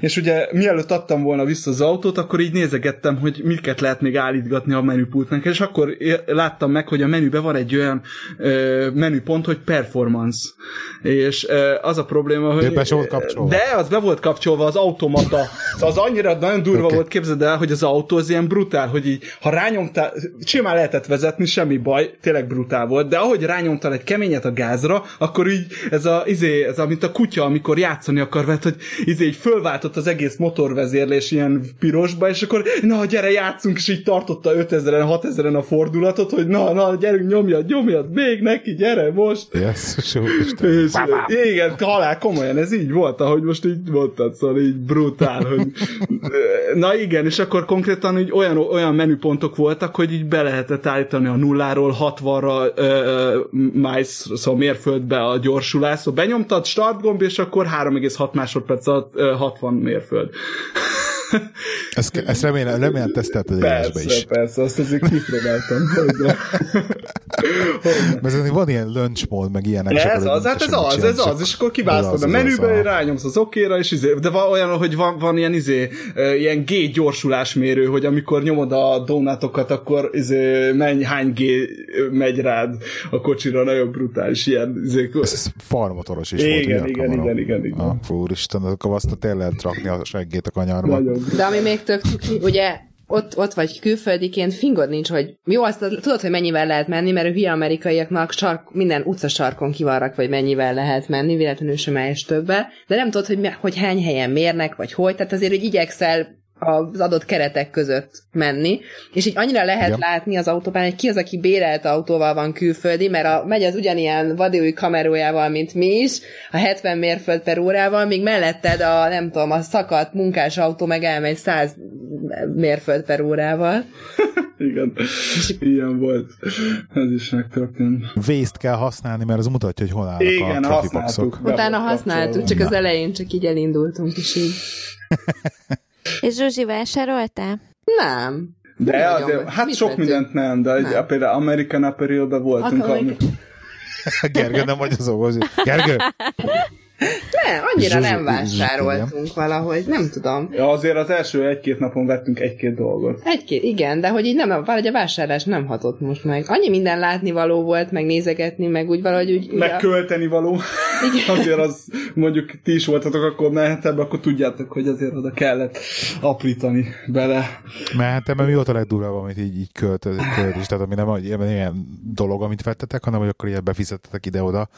és ugye mielőtt adtam volna vissza az autót, akkor így nézegettem, hogy miket lehet még állítgatni a menüpultnak, és akkor láttam meg, hogy a menüben van egy olyan ö, menüpont, hogy performance. És az a probléma, hogy... De be volt kapcsolva. De az be volt kapcsolva, az automata. Szóval az annyira nagyon durva Oké. volt, képzeld el, hogy az autó az ilyen brutál, hogy így, ha rányomtál, simán lehetett vezetni, semmi baj, tényleg brutál volt, de ahogy rányomtál egy keményet a gázra, akkor így ez a, izé, ez a, mint a kutya, amikor játszani akar vele, hogy izé így fölváltott az egész motorvezérlés ilyen pirosba, és akkor na, gyere, játszunk, és így tartotta 5000-en, 6000-en a fordulatot, hogy na, na, gyerünk, nyomjad, nyomjad, még neki, gyere, most. Isten. És, igen, halál, komolyan, ez így volt, ahogy most így mondtad, szóval így brutál, hogy na igen, és akkor konkrétan így olyan, olyan menüpontok voltak, hogy így be lehetett állítani a nulláról 60-ra ö, miles, szóval mérföldbe a gyorsulás, szóval benyomtad start gomb, és akkor 3,6 másodperc alatt ö, 60 mérföld. Ezt, ezt remélem, remélem tesztelted élesbe is. persze, azt azért kipróbáltam. Mert van ilyen lunch mód, meg ilyenek. és Ez akkor az, hát ez az, ez az, és akkor kiválasztod a menübe, rányomsz az okéra, és izé, de van olyan, hogy van, van ilyen izé, ilyen G gyorsulásmérő, hogy amikor nyomod a donatokat, akkor izé, menj, hány G megy rád a kocsira, nagyon brutális ilyen izé. Ez, ez farmotoros is volt. Igen, a igen, kamera? igen, igen, igen. Ah, úristen, akkor azt tényleg lehet rakni a seggét a kanyarba. Nagyon. De ami még tök cuki, ugye ott, ott vagy külföldiként, fingod nincs, hogy jó, azt tudod, hogy mennyivel lehet menni, mert a hülye amerikaiaknak sark, minden utca sarkon kivarrak, vagy mennyivel lehet menni, véletlenül sem eljesz többe, de nem tudod, hogy, hogy hány helyen mérnek, vagy hogy, tehát azért, hogy igyekszel az adott keretek között menni, és így annyira lehet Igen. látni az autópályán, hogy ki az, aki bérelt autóval van külföldi, mert a, megy az ugyanilyen vadői kamerójával, mint mi is, a 70 mérföld per órával, míg melletted a, nem tudom, a szakadt munkás autó meg elmegy 100 mérföld per órával. Igen, ilyen volt. Ez is megtörtént. Vészt kell használni, mert az mutatja, hogy hol állnak Igen, a használtuk. Utána használtuk, csak az elején csak így elindultunk, és így És Zsuzsi, vásároltál? Nem. De Nagyon azért, vagy. hát Mit sok vettünk? mindent nem, de egy, Nem. például American Apparel-ben voltunk. Akkor ami- Gergő nem vagy az okos. Gergő? Ne, annyira Zsuzsi- nem vásároltunk valahogy, nem tudom. Ja, azért az első egy-két napon vettünk egy-két dolgot. Egy-két, igen, de hogy így nem, valahogy a vásárlás nem hatott most meg. Annyi minden látnivaló volt, meg nézegetni, meg úgy valahogy úgy... a- Megkölteni való. Igen. azért az, mondjuk ti is voltatok akkor mehetebb, akkor tudjátok, hogy azért oda kellett aprítani bele. Mehetem, mert mi volt a legdurvább, amit így, így költ, költ is? Tehát ami nem ilyen, ilyen dolog, amit vettetek, hanem hogy akkor ilyen befizettetek ide-oda.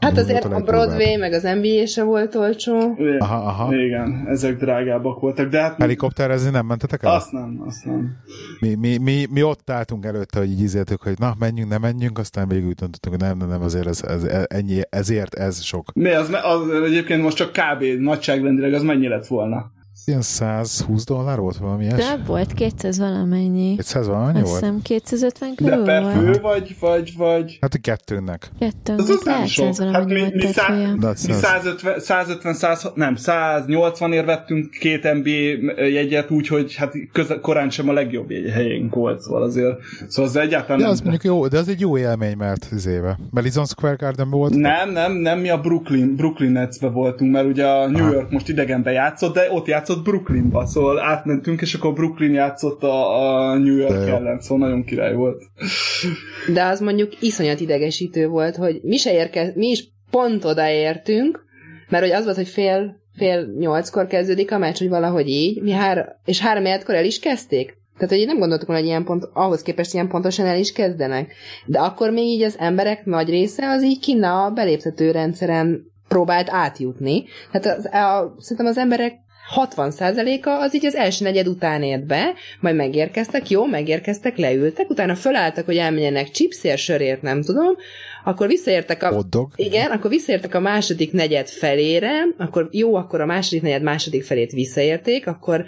Hát azért a. Broadway, meg az NBA se volt olcsó. Aha, aha. Igen, ezek drágábbak voltak, de hát Helikopterezni nem mentetek el? azt nem, azt nem. Mi, mi, mi, mi ott álltunk előtte, hogy így izéltük, hogy na, menjünk, nem menjünk, aztán végül úgy döntöttünk, hogy nem, nem, nem, azért ez, ez, ennyi, ezért ez sok. Mi az, az, egyébként most csak kb. nagyságrendileg az mennyi lett volna? Ilyen 120 dollár volt valami ilyes? Több volt, 200 valamennyi. 200 valamennyi Azt volt? hiszem 250 De körül per volt. fő vagy, vagy, vagy... Hát a kettőnek. Kettő, Az az nem sok. 100 Hát mi, mi, per szá. De mi az- 150, 150 100, nem, 180 ér vettünk két NBA jegyet, úgyhogy hát köze, korán sem a legjobb jegy helyénk volt, szóval azért, szóval az egyáltalán De nem. az mondjuk jó, de az egy jó élmény, mert az éve. Madison Square Garden volt? Nem, nem, nem, mi a Brooklyn, Brooklyn Netsbe voltunk, mert ugye a New Aha. York most idegenbe játszott, de ott játszott Brooklynba, szóval átmentünk, és akkor Brooklyn játszott a, a New York ellen, szóval nagyon király volt. De az mondjuk iszonyat idegesítő volt, hogy mi se érkez, mi is pont odaértünk, mert hogy az volt, hogy fél, fél nyolckor kezdődik a meccs, hogy valahogy így, mi hár, és három kor el is kezdték. Tehát, hogy így nem gondoltuk volna, hogy ilyen pont, ahhoz képest ilyen pontosan el is kezdenek. De akkor még így az emberek nagy része az így kinn a beléptető rendszeren próbált átjutni. Tehát az, a, szerintem az emberek 60%-a az így az első negyed után ért be, majd megérkeztek, jó, megérkeztek, leültek, utána fölálltak, hogy elmenjenek chipsért, sörért, nem tudom, akkor visszaértek a... Hotdog? Igen, akkor visszaértek a második negyed felére, akkor jó, akkor a második negyed második felét visszaérték, akkor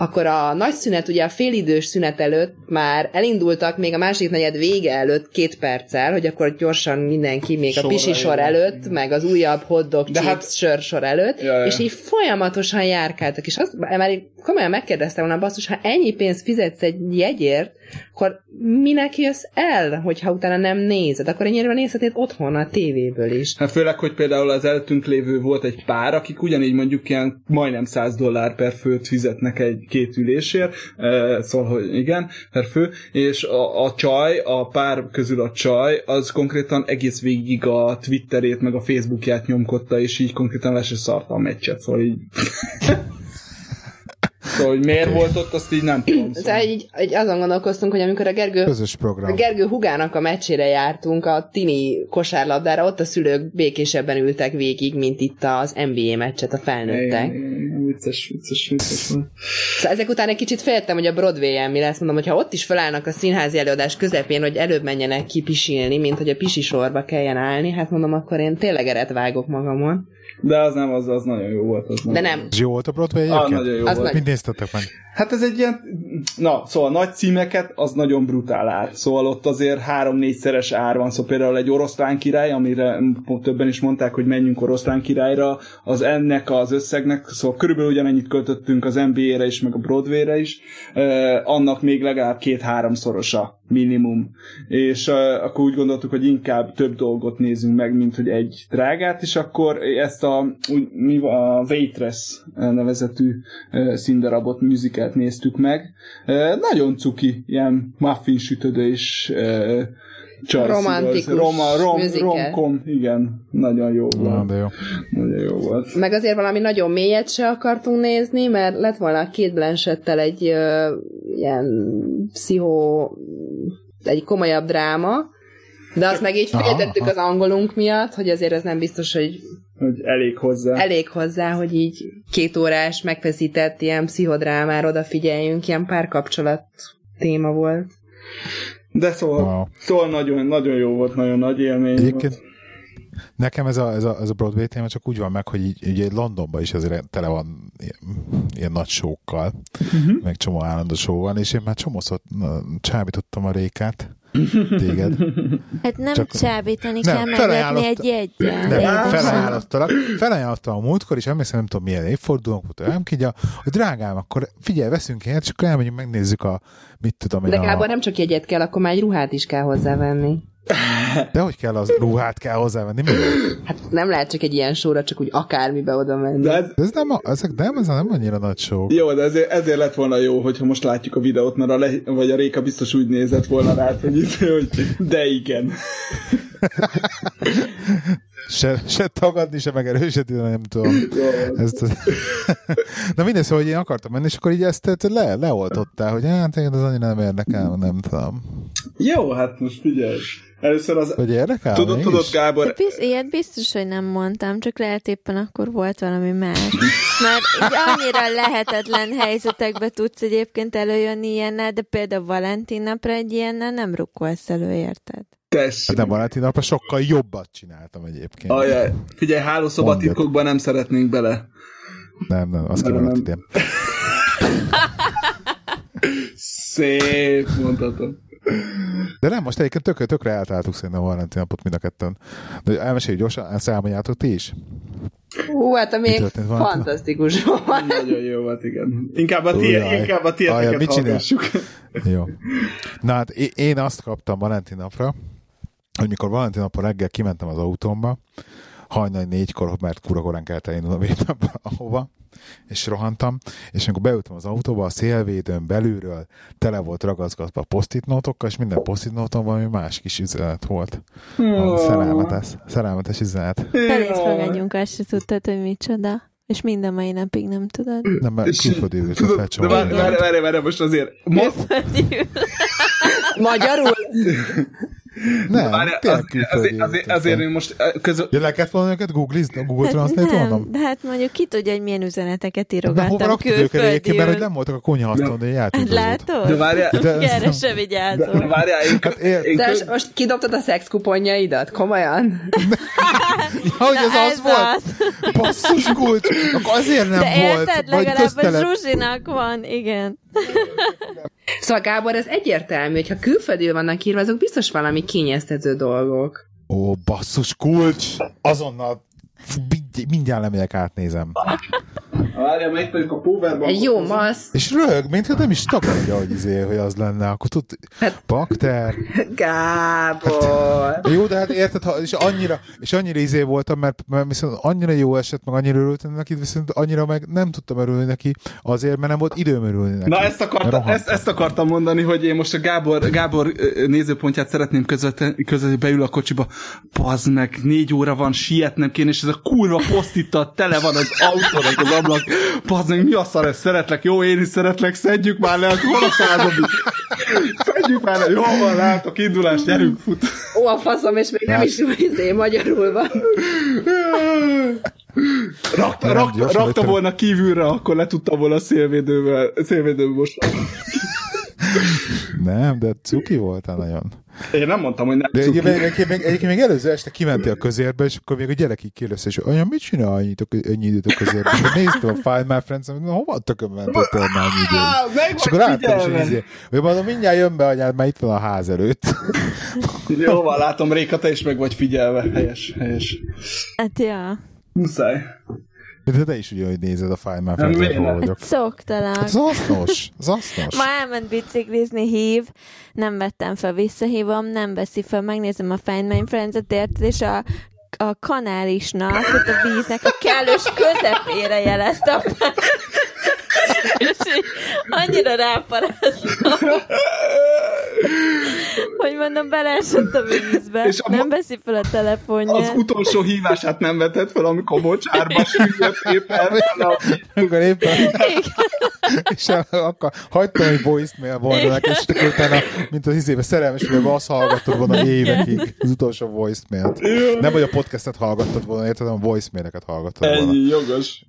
akkor a nagy szünet, ugye a félidős szünet előtt már elindultak még a második negyed vége előtt két perccel, hogy akkor gyorsan mindenki még Sorra a pisi sor jön. előtt, meg az újabb hotdog De chips hát- sör sor előtt, Ja, ja. és így folyamatosan járkáltak, és azt már komolyan megkérdeztem volna, basszus, ha ennyi pénzt fizetsz egy jegyért, akkor minek jössz el, hogyha utána nem nézed? Akkor ennyire nézhetnéd otthon a tévéből is. Hát főleg, hogy például az előttünk lévő volt egy pár, akik ugyanígy mondjuk ilyen majdnem 100 dollár per főt fizetnek egy két ülésért, eh, szóval, hogy igen, per fő, és a, a csaj, a pár közül a csaj, az konkrétan egész végig a Twitterét, meg a Facebookját nyomkodta, és így konkrétan le se a meccset, szóval így... szóval, hogy miért volt ott, azt így nem tudom. Szóval így, így azon gondolkoztunk, hogy amikor a Gergő Közös A program. Gergő Hugának a meccsére jártunk, a tini kosárlabdára, ott a szülők békésebben ültek végig, mint itt az NBA meccset a felnőttek. Igen, igen, Vicces, vicces, vicces volt. Szóval ezek után egy kicsit féltem, hogy a Broadway-en mi lesz. Mondom, hogy ha ott is felállnak a színházi előadás közepén, hogy előbb menjenek ki pisilni, mint hogy a pisi sorba kelljen állni, hát mondom, akkor én tényleg eret vágok magamon. De az nem, az, az nagyon jó volt. Az De nagyon nem. És jó volt a Broadway Ah, egyébként? nagyon jó Az volt. nagy- Mit néztetek meg? Hát ez egy ilyen, na, szóval nagy címeket, az nagyon brutál ár. Szóval ott azért három-négyszeres ár van. Szóval például egy oroszlán király, amire többen is mondták, hogy menjünk oroszlán királyra, az ennek az összegnek, szóval körülbelül ugyanennyit költöttünk az NBA-re is, meg a Broadway-re is, eh, annak még legalább két-háromszorosa minimum. És uh, akkor úgy gondoltuk, hogy inkább több dolgot nézünk meg, mint hogy egy drágát, és akkor ezt a, úgy, mi, a Waitress nevezetű uh, színdarabot, musicalt néztük meg. Uh, nagyon cuki, ilyen muffin sütödés, uh, csajsziról. Romantikus Roma, rom, romkom, igen, nagyon jó Na, volt. de jó. Nagyon jó volt. Meg azért valami nagyon mélyet se akartunk nézni, mert lett volna a két Blanchettel egy ö, ilyen pszichó, egy komolyabb dráma, de azt meg így féltettük az angolunk miatt, hogy azért ez nem biztos, hogy Hogy elég hozzá. elég hozzá, hogy így két órás megfeszített ilyen pszichodrámára odafigyeljünk, ilyen párkapcsolat téma volt. De szóval, Wow. szóval nagyon, nagyon jó volt, nagyon nagy élmény Egyébként volt. nekem ez a, ez, a, ez a Broadway téma csak úgy van meg, hogy így, ugye Londonban is azért tele van ilyen, ilyen nagy sókkal, Uh-huh. meg csomó állandó show van, és én már csomószor csábítottam a rékát, téged. Hát nem Csak- csábítani Nem, kell meglepni egy jegyen. Nem, felajánlottalak, felajánlottam a múltkor, és emlékszem, nem tudom milyen évfordulónk volt, nem így a, hogy drágám, akkor figyelj, veszünk ilyet, és akkor elmegyünk, megnézzük a, mit tudom én, De a, nem csak jegyet kell, akkor már egy ruhát is kell hozzávenni. De hogy kell az ruhát kell hozzávenni, mi? Hát nem lehet csak egy ilyen sorra, csak úgy akármibe oda menni. De ez, De ez nem, a, ezek nem, ez nem annyira nagy show. jó, de ezért, ezért lett volna jó, hogyha most látjuk a videót, mert a, le, vagy a Réka biztos úgy nézett volna rá, hogy, itt, hogy de igen. Se, se tagadni, se megerősíteni, nem tudom. Ezt. Na mindegy, szóval, hogy én akartam menni, és akkor így ezt le, leoltottál, hogy hát téged az annyira nem érdekel, nem tudom. Jó, hát most figyelj. Először az... Hogy érdekel? Tudod, tudod, De Gábor, biz, ilyet biztos, hogy nem mondtam, csak lehet éppen akkor volt valami más. Mert annyira lehetetlen helyzetekbe tudsz egyébként előjönni ilyennel, de például Valentin napra egy ilyennel nem rukkolsz elő, érted? Tessék. De Valentin napra sokkal jobbat csináltam egyébként. Ajaj, figyelj, hálószoba Mondjad. titkokban nem szeretnénk bele. Nem, nem, azt Nem, kimaradt nem. idén. Szép, mondhatom. De nem, most egyébként tökre, tökre eltaláltuk szerintem a Valentin napot mind a ketten. De elmeséljük gyorsan, ezt elmondjátok ti is? Hú, hát a még fantasztikus volt. Nagyon jó volt, igen. Inkább a, tie, Ujjaj. inkább a Ajaj, tieteket mit hallgassuk. Jó. Na hát én azt kaptam Valentin napra, hogy mikor Valentin napon reggel kimentem az autómba, hajnal négykor, mert kura korán kellett elindulnom éppen ahova, és rohantam, és amikor beültem az autóba, a szélvédőn belülről tele volt ragaszgatva posztit nótokkal, és minden posztit nóton valami más kis üzenet volt. Valami szerelmetes, szerelmetes üzenet. Felész fogadjunk, azt se tudtad, hogy micsoda. És minden mai napig nem tudod. Nem, mert külföldi de felcsomagoltam. várj, várj, várj, várj, most azért... Ma, Magyarul? Nem, tényleg az, külföldi azért, azért, azért én most közül... Ja, le kellett volna őket googlizni, a Google Hát Translate nem, mondom? de hát mondjuk ki tudja, hogy milyen üzeneteket De hova írogattam raktad őket egyébként, mert hogy nem voltak a konyhaszton, de Hát játékozott. látod? De várjál, De ez Erre nem- se vigyázol. várjál, én, Hát ér- én De köz, most, most kidobtad a szexkuponjaidat? Komolyan? Ja, hogy ez az volt? Basszus kulcs! Akkor azért nem De volt. érted, vagy legalább a Zsuzsinak van, igen. Szóval Gábor, ez egyértelmű, hogy ha külföldül vannak írva, azok biztos valami kényeztető dolgok. Ó, basszus kulcs! Azonnal mind- mindjárt lemegyek, átnézem. Várjál, megy vagyok a powerban. Egy jó masz. És röhög, mintha nem is tagadja, hogy, izé, hogy az lenne. Akkor tud... Hát- Bakter. Gábor. Jó, de hát érted, ha, és annyira, és annyira izé voltam, mert, mert viszont annyira jó esett, meg annyira örültem neki, viszont annyira meg nem tudtam örülni neki, azért, mert nem volt időm örülni neki. Na ezt akartam, Rohantam. ezt, ezt akartam mondani, hogy én most a Gábor, Gábor nézőpontját szeretném közvetni, közvetni, beül a kocsiba, bazd meg, négy óra van, sietnem kéne, és ez a kurva posztittal tele van az autónak az ablak, meg, mi a szar, ez szeretlek, jó, én is szeretlek, szedjük már le, hol a századik? Szedjük már le, jó van, látok, indulás, gyerünk, fut. Ó, a faszom, és még nem is izé, magyarul van. Rakta, rakta, rakta volna kívülre, akkor le tudtam volna szélvédővel, szélvédővel most. Nem, de cuki voltál nagyon. Én nem mondtam, hogy nem De cuki. egyébként, még, egyébként még előző este kimentél a közérbe, és akkor még a gyerek így kérdezte, hogy anya, mit csinál annyit a, ennyi időt a közérbe? És néztem a Find My Friends, hogy na, hova a tökön mentettél már ennyi időt? És akkor láttam, és így izé, hogy mondom, mindjárt jön be anyád, mert itt van a ház előtt. Jó van, látom, Réka, te is meg vagy figyelve. Helyes, helyes. Hát ja. Muszáj. De te is ugyanúgy nézed a Find My Nem, Friends, miért hol nem? vagyok. Szoktalak. Hát az hasznos, az hasznos. Ma elment biciklizni, hív, nem vettem fel, visszahívom, nem veszi fel, megnézem a Find My Friends-et, érted, és a, a kanálisnak, ott a víznek a kellős közepére jelezte a és így annyira ráparáztam, hogy mondom, beleesett a vízbe, És a nem ma- veszi fel a telefonját. Az utolsó hívását nem vetett fel, amikor mocsárba süllyedt éppen. fel a- Akkor éppen, és akkor hagytam, hogy voicemail volna neki, és utána, mint az izébe szerelmes, hogy azt hallgattad volna évekig, az utolsó voicemailt. Nem, hogy a podcastet hallgattad volna, érted, hanem a voicemaileket hallgattad volna. Ennyi, jogos.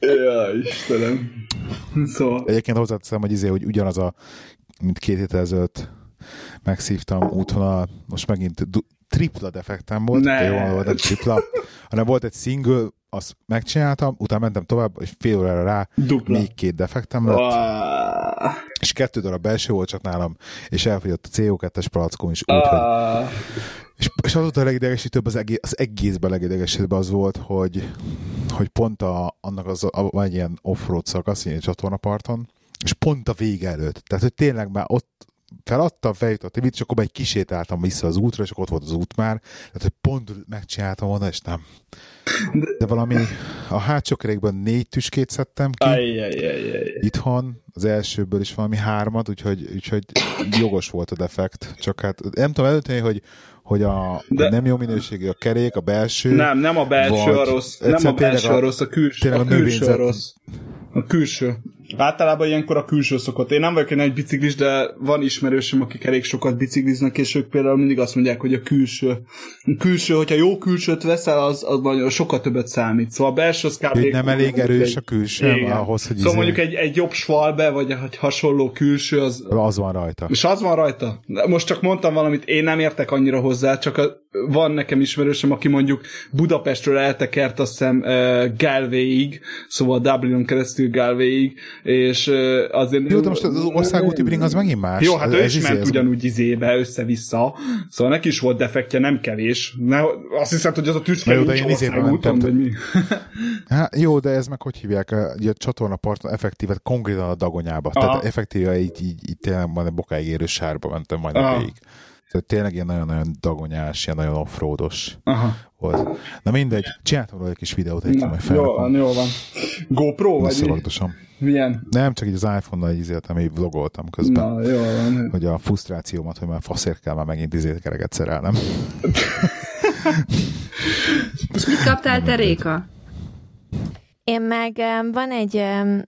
Ja, Istenem. Szóval. Egyébként hozzáteszem, hogy izé, hogy ugyanaz a, mint két héttel ezelőtt megszívtam útvonal, most megint du- tripla defektem volt, Ne. de jó, volt egy tripla, hanem volt egy single, azt megcsináltam, utána mentem tovább, és fél órára rá Dupla. még két defektem lett, Wow. és kettő darab belső volt csak nálam, és elfogyott a CO2-es palackom is úgy, hogy Ah, és, és azóta a legidegesítőbb az, egész, az egészben legidegesítőbb az volt, hogy, hogy pont a, annak az, a, van egy ilyen offroad szakasz, ilyen csatornaparton, és pont a vége előtt. Tehát, hogy tényleg már ott feladtam, feljutott a és akkor már egy kisétáltam vissza az útra, és akkor ott volt az út már. Tehát, hogy pont megcsináltam volna, és nem. De valami a hátsó kerékben négy tüskét szedtem ki ajjajajajaj. itthon, az elsőből is valami hármat, úgyhogy, úgyhogy jogos volt a defekt. Csak hát nem tudom eldönteni, hogy, hogy a De- hogy nem jó minőségű a kerék, a belső. Nem, nem a belső a rossz, nem a belső a rossz, a külső, a a külső a rossz. A külső. Általában ilyenkor a külső szokott. Én nem vagyok egy nagy biciklis, de van ismerősöm, akik elég sokat bicikliznek, és ők például mindig azt mondják, hogy a külső. A külső, hogyha jó külsőt veszel, az, az nagyon sokkal többet számít. Szóval a belső az kb. Nem elég erős a külső Igen. ahhoz, hogy Szóval izé- mondjuk egy, egy jobb svalbe, vagy egy hasonló külső, az, az van rajta. és az van rajta? Most csak mondtam valamit, én nem értek annyira hozzá, csak a, van nekem ismerősöm, aki mondjuk Budapestről eltekert azt hiszem uh, Galwayig, szóval Dublinon keresztül Galwayig, és azért... Jó, de most az országúti bring az megint más. Jó, hát Ez- ő is izé, ment ez- ugyanúgy izébe, össze-vissza, szóval neki is volt defektje, nem kevés. Ne, azt hiszem, hogy az a tüske Na jó, de én országúton, vagy mi? Hát, jó, de ez meg hogy hívják? A- Ugye a csatornaparton effektíve konkrétan a dagonyába. Aha. Tehát effektíve így, így, így tényleg majd bokáig érő sárba mentem majd a végig. Tehát tényleg ilyen nagyon-nagyon dagonyás, ilyen nagyon offroados volt. Na mindegy, csináltam róla egy kis videót, egy Na, majd jó van, jó van. GoPro, vagy mi? Milyen? Nem, csak így az iPhone-nal így izéltem, így vlogoltam közben. Na, jó van. Hogy a frusztrációmat, hogy már faszért kell már megint izét kereget szerelnem. És mit kaptál te, Réka? Én meg um, van egy, um,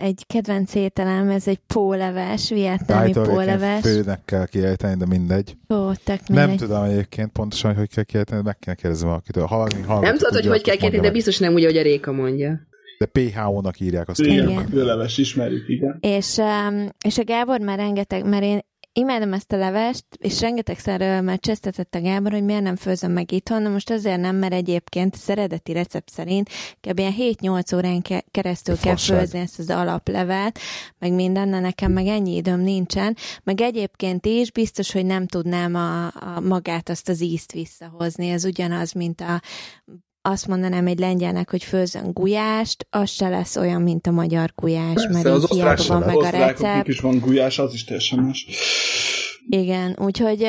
egy kedvenc ételem, ez egy póleves, vietnámi póleves. főnek kell kiejteni, de mindegy. Ó, tök Nem mindegy. tudom egyébként pontosan, hogy hogy kell kiejteni, de meg kell kérdezni valakitől. Ha valaki hallgató Nem tudod, hogy hogy kell kérni, de biztos nem úgy, ahogy a Réka mondja. De PHO-nak írják azt. Igen, főleves, ismerjük, igen. És, és a Gábor már rengeteg, mert én imádom ezt a levest, és rengetegszer már csesztetett a Gábor, hogy miért nem főzöm meg itthon, na most azért nem, mert egyébként az eredeti recept szerint kb. ilyen 7-8 órán ke- keresztül kell főzni ezt az alaplevet, meg minden, na nekem meg ennyi időm nincsen, meg egyébként is biztos, hogy nem tudnám a, a magát azt az ízt visszahozni, ez ugyanaz, mint a azt mondanám egy lengyelnek, hogy főzön gulyást, az se lesz olyan, mint a magyar gulyás, mert Persze, az így hiába van meg a recept. is van gulyás, az is teljesen más. Igen, úgyhogy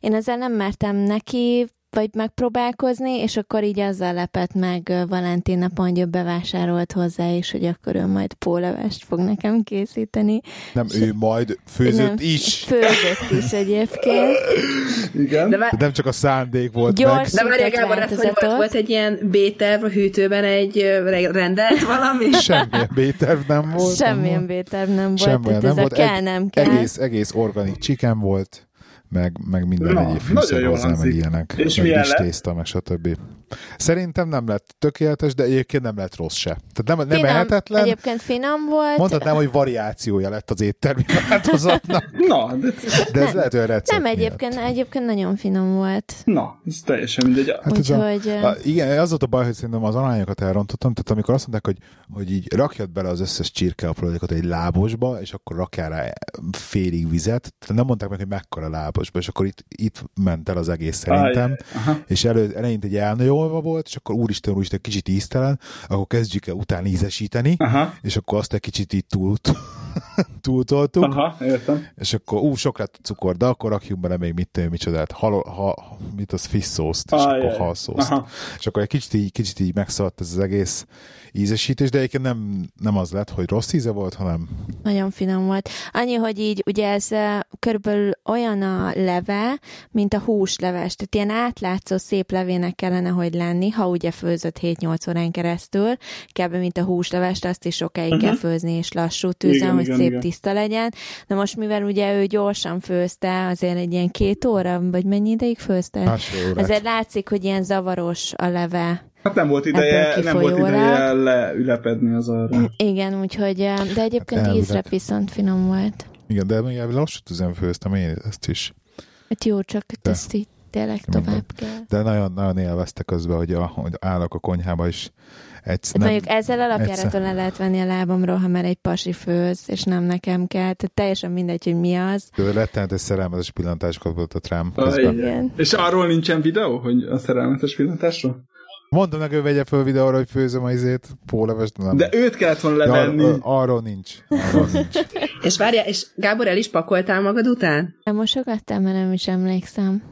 én ezzel nem mertem neki vagy megpróbálkozni, és akkor így azzal lepett meg Valentin napon, hogy ő bevásárolt hozzá, és hogy akkor ő majd pólevest fog nekem készíteni. Nem, ő majd főzött nem, is. Főzött is egyébként. Igen. De, vár, De nem csak a szándék volt Gyors. meg. de várjál, Gábor, ez hogy volt? Volt egy ilyen B-terv a hűtőben egy rendelt valami? Semmilyen B-terv nem volt. Semmilyen nem béterv nem volt, Semmilyen nem ez a volt. kell, nem kell. Egész, egész organik chicken volt, meg, meg minden Na, egyéb nagyon fűszer jól hozzá, meg ilyenek. És meg milyen lett? tészta, meg stb. Szerintem nem lett tökéletes, de egyébként nem lett rossz se. Tehát nem, nem Finom, ehetetlen. Egyébként finom volt. Mondhatnám, hogy variációja lett az éttermi változatnak, Na, de, de ez lehet, hogy a recept nem, miatt. egyébként, egyébként nagyon finom volt. na, ez teljesen mindegy. Hát a, Úgyhogy... ö, a, igen, az volt a baj, hogy szerintem az arányokat elrontottam, tehát amikor azt mondták, hogy, hogy így rakjad bele az összes csirkeaprólékot egy lábosba, és akkor rakjál rá félig vizet, tehát nem mondták meg, hogy mekkora lábosba, és akkor itt, itt ment el az egész szerintem, aha. és elő, eleinte egy elnajolva volt, és akkor úristen, úristen, kicsit íztelen, akkor kezdjük el utána ízesíteni, Aha, és akkor azt egy kicsit így túl, túltoltuk, aha, értem. és akkor ú, sok lett cukor, de akkor rakjunk bele még mit, tudom, micsodát, hal, ha, mit az fish szószt, és Ajj, akkor halszószt. aha. És akkor egy kicsit így, kicsit így megszaladt ez az egész ízesítés, de egyébként nem, nem az lett, hogy rossz íze volt, hanem Nagyon finom volt. Annyi, hogy így ugye ez eh, körülbelül olyan a leve, mint a húsleves. Tehát ilyen átlátszó szép levének kellene, hogy lenni, ha ugye főzött 7-8 órán keresztül, kb. mint a húslevest, azt is sokáig uh-huh. kell főzni, és lassú tűzön, Igen, hogy igen, szép igen. tiszta legyen. Na most, mivel ugye ő gyorsan főzte, azért egy ilyen két óra, vagy mennyi ideig főzte? Azért látszik, hogy ilyen zavaros a leve. Hát nem volt ideje, nem volt ideje leülepedni az arra. Igen, úgyhogy, de egyébként Hát ízre viszont finom volt. Igen, de még lassú tüzen főztem én ezt is. Hát jó, csak De. ezt így tényleg tovább kell. De nagyon, nagyon élvezte közben, hogy, a, hogy állok a konyhába, és egyszer Hát nem, mondjuk ezzel alapjáraton le lehet venni a lábamról, ha már egy pasi főz, és nem nekem kell. Tehát teljesen mindegy, hogy mi az. ő rettenetes szerelmetes pillantásokat mutatott rám. Közben. Igen. És arról nincsen videó, hogy a szerelmetes pillantásról? Mondom neki, hogy vegye föl videóra, hogy főzöm a izét, pólevest, nem. De őt kellett volna levenni. ar- arról nincs. Arról nincs. És várjál, és Gábor, el is pakoltál magad után? Elmosogattam, mert nem is emlékszem.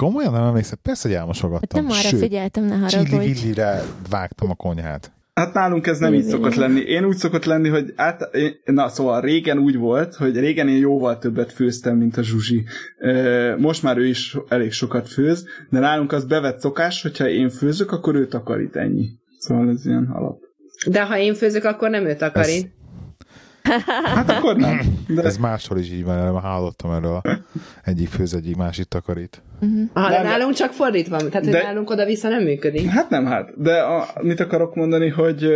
Komolyan nem emlékszem? Persze, hogy Hát elmosogattam. nem arra Sőt, figyeltem, ne haragudj. Csili-villire vágtam a konyhát. Hát nálunk ez nem így szokott lenni. Én úgy szokott lenni, hogy át, na szóval régen úgy volt, hogy régen én jóval többet főztem, mint a Zsuzsi. Most már ő is elég sokat főz, de nálunk az bevett szokás, hogyha én főzök, akkor ő takarít ennyi. Szóval ez ilyen alap. De ha én főzök, akkor nem ő takarít. Hát akkor nem. De Ez máshol is így van, hallottam erről. Egyik főz, egyik másik takarít. Aha, de Nem, nálunk csak fordítva, tehát hogy de- nálunk oda-vissza nem működik. Hát nem hát, de a, mit akarok mondani, hogy